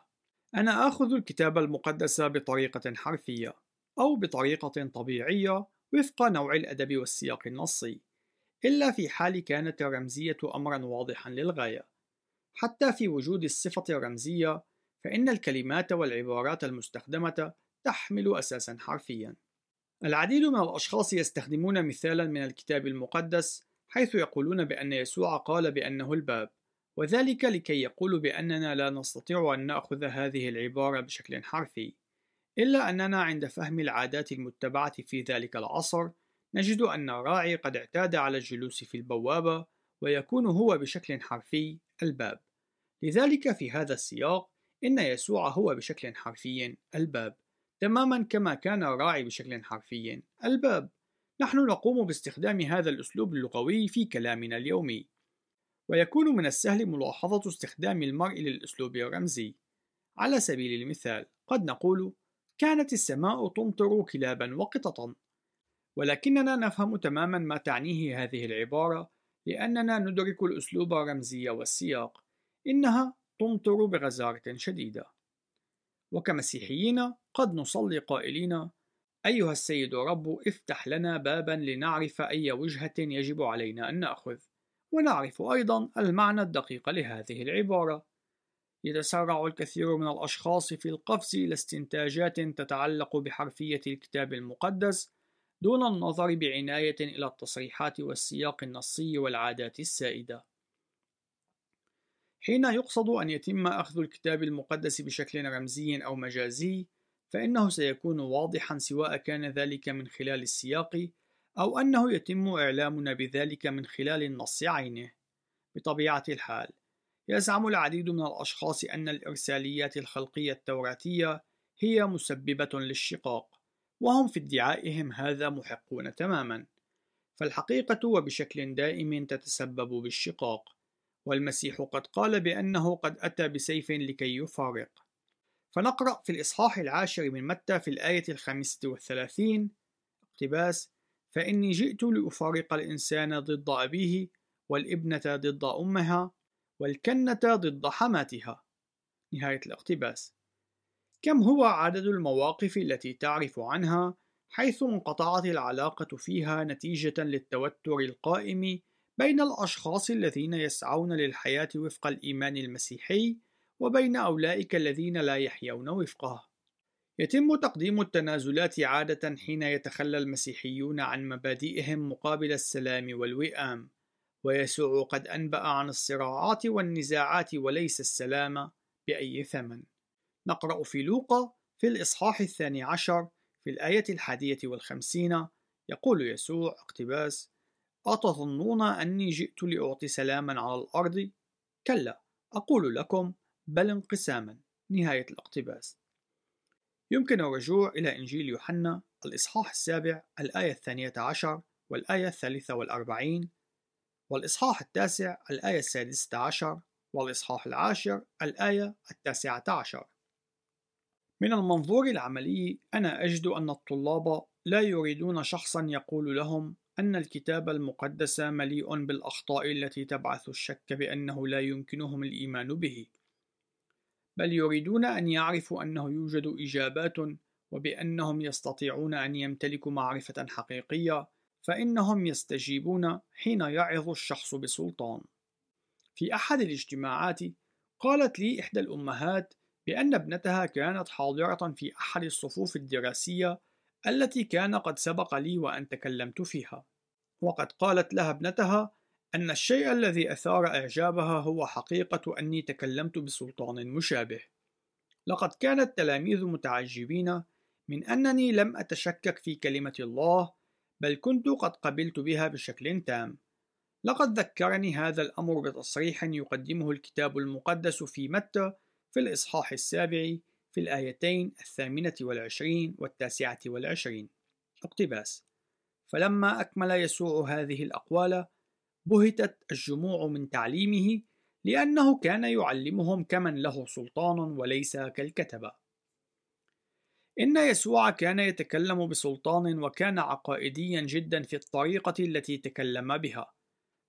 أنا آخذ الكتاب المقدس بطريقة حرفية أو بطريقة طبيعية وفق نوع الأدب والسياق النصي، إلا في حال كانت الرمزية أمرًا واضحًا للغاية. حتى في وجود الصفة الرمزية فإن الكلمات والعبارات المستخدمة تحمل أساسًا حرفيًا. العديد من الأشخاص يستخدمون مثالًا من الكتاب المقدس حيث يقولون بأن يسوع قال بأنه الباب، وذلك لكي يقولوا بأننا لا نستطيع أن نأخذ هذه العبارة بشكل حرفي، إلا أننا عند فهم العادات المتبعة في ذلك العصر نجد أن الراعي قد اعتاد على الجلوس في البوابة ويكون هو بشكل حرفي الباب. لذلك في هذا السياق إن يسوع هو بشكل حرفي الباب تماما كما كان الراعي بشكل حرفي الباب. نحن نقوم باستخدام هذا الأسلوب اللغوي في كلامنا اليومي. ويكون من السهل ملاحظة استخدام المرء للأسلوب الرمزي. على سبيل المثال قد نقول كانت السماء تمطر كلابا وقططا ولكننا نفهم تماما ما تعنيه هذه العبارة لأننا ندرك الأسلوب الرمزي والسياق. إنها تمطر بغزارة شديدة. وكمسيحيين قد نصلي قائلين أيها السيد رب افتح لنا بابا لنعرف أي وجهة يجب علينا أن نأخذ ونعرف أيضا المعنى الدقيق لهذه العبارة يتسرع الكثير من الأشخاص في القفز إلى استنتاجات تتعلق بحرفية الكتاب المقدس دون النظر بعناية إلى التصريحات والسياق النصي والعادات السائدة. حين يقصد أن يتم أخذ الكتاب المقدس بشكل رمزي أو مجازي، فإنه سيكون واضحا سواء كان ذلك من خلال السياق أو أنه يتم إعلامنا بذلك من خلال النص عينه. بطبيعة الحال، يزعم العديد من الأشخاص أن الإرساليات الخلقية التوراتية هي مسببة للشقاق، وهم في ادعائهم هذا محقون تماما. فالحقيقة وبشكل دائم تتسبب بالشقاق، والمسيح قد قال بأنه قد أتى بسيف لكي يفارق. فنقرأ في الإصحاح العاشر من متى في الآية الخامسة والثلاثين. اقتباس فإني جئت لأفارق الإنسان ضد أبيه والإبنة ضد أمها والكنة ضد حماتها. نهاية الاقتباس. كم هو عدد المواقف التي تعرف عنها حيث انقطعت العلاقة فيها نتيجة للتوتر القائم بين الأشخاص الذين يسعون للحياة وفق الإيمان المسيحي وبين أولئك الذين لا يحيون وفقه. يتم تقديم التنازلات عادة حين يتخلى المسيحيون عن مبادئهم مقابل السلام والوئام، ويسوع قد أنبأ عن الصراعات والنزاعات وليس السلام بأي ثمن. نقرأ في لوقا في الإصحاح الثاني عشر في الآية الحادية والخمسين يقول يسوع اقتباس: أتظنون أني جئت لأعطي سلاما على الأرض؟ كلا، أقول لكم بل انقساما. نهاية الاقتباس. يمكن الرجوع إلى إنجيل يوحنا الإصحاح السابع الآية الثانية عشر والآية الثالثة والأربعين والإصحاح التاسع الآية السادسة عشر والإصحاح العاشر الآية التاسعة عشر من المنظور العملي أنا أجد أن الطلاب لا يريدون شخصا يقول لهم أن الكتاب المقدس مليء بالأخطاء التي تبعث الشك بأنه لا يمكنهم الإيمان به بل يريدون أن يعرفوا أنه يوجد إجابات وبأنهم يستطيعون أن يمتلكوا معرفة حقيقية فإنهم يستجيبون حين يعظ الشخص بسلطان. في أحد الاجتماعات قالت لي إحدى الأمهات بأن ابنتها كانت حاضرة في أحد الصفوف الدراسية التي كان قد سبق لي وأن تكلمت فيها، وقد قالت لها ابنتها أن الشيء الذي أثار إعجابها هو حقيقة أني تكلمت بسلطان مشابه. لقد كان التلاميذ متعجبين من أنني لم أتشكك في كلمة الله، بل كنت قد قبلت بها بشكل تام. لقد ذكرني هذا الأمر بتصريح يقدمه الكتاب المقدس في متى في الإصحاح السابع في الآيتين الثامنة والعشرين والتاسعة والعشرين. اقتباس: فلما أكمل يسوع هذه الأقوال، بهتت الجموع من تعليمه لأنه كان يعلمهم كمن له سلطان وليس كالكتبة. إن يسوع كان يتكلم بسلطان وكان عقائديا جدا في الطريقة التي تكلم بها،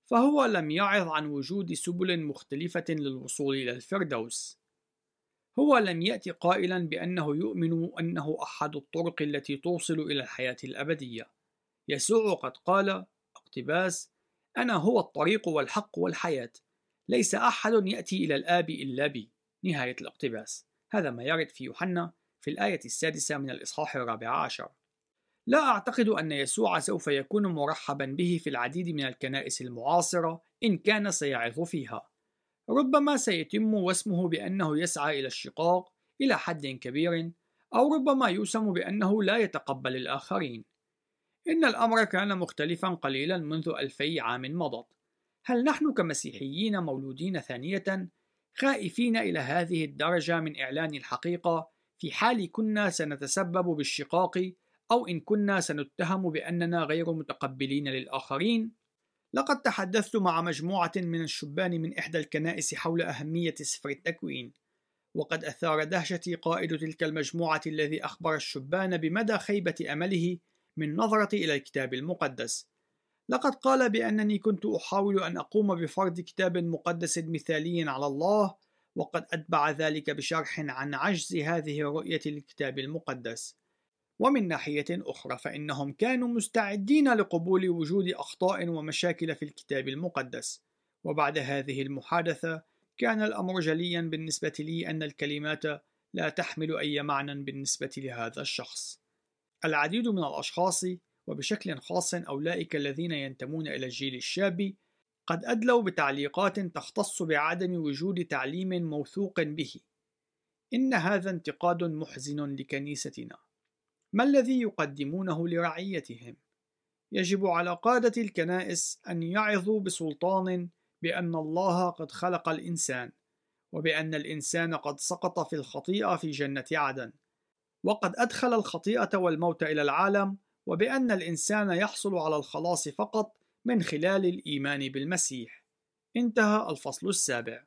فهو لم يعظ عن وجود سبل مختلفة للوصول إلى الفردوس. هو لم يأتي قائلا بأنه يؤمن أنه أحد الطرق التي توصل إلى الحياة الأبدية. يسوع قد قال اقتباس أنا هو الطريق والحق والحياة. ليس أحد يأتي إلى الآب إلا بي. نهاية الاقتباس. هذا ما يرد في يوحنا في الآية السادسة من الإصحاح الرابع عشر. لا أعتقد أن يسوع سوف يكون مرحبا به في العديد من الكنائس المعاصرة إن كان سيعظ فيها. ربما سيتم وسمه بأنه يسعى إلى الشقاق إلى حد كبير أو ربما يوسم بأنه لا يتقبل الآخرين. إن الأمر كان مختلفا قليلا منذ ألفي عام مضت هل نحن كمسيحيين مولودين ثانية خائفين إلى هذه الدرجة من إعلان الحقيقة في حال كنا سنتسبب بالشقاق أو إن كنا سنتهم بأننا غير متقبلين للآخرين؟ لقد تحدثت مع مجموعة من الشبان من إحدى الكنائس حول أهمية سفر التكوين، وقد أثار دهشتي قائد تلك المجموعة الذي أخبر الشبان بمدى خيبة أمله من نظرتي إلى الكتاب المقدس. لقد قال بأنني كنت أحاول أن أقوم بفرض كتاب مقدس مثالي على الله، وقد أتبع ذلك بشرح عن عجز هذه الرؤية للكتاب المقدس. ومن ناحية أخرى فإنهم كانوا مستعدين لقبول وجود أخطاء ومشاكل في الكتاب المقدس. وبعد هذه المحادثة كان الأمر جليا بالنسبة لي أن الكلمات لا تحمل أي معنى بالنسبة لهذا الشخص. العديد من الأشخاص وبشكل خاص أولئك الذين ينتمون إلى الجيل الشاب قد أدلوا بتعليقات تختص بعدم وجود تعليم موثوق به. إن هذا انتقاد محزن لكنيستنا. ما الذي يقدمونه لرعيتهم؟ يجب على قادة الكنائس أن يعظوا بسلطان بأن الله قد خلق الإنسان وبأن الإنسان قد سقط في الخطيئة في جنة عدن. وقد أدخل الخطيئة والموت إلى العالم وبأن الإنسان يحصل على الخلاص فقط من خلال الإيمان بالمسيح. انتهى الفصل السابع.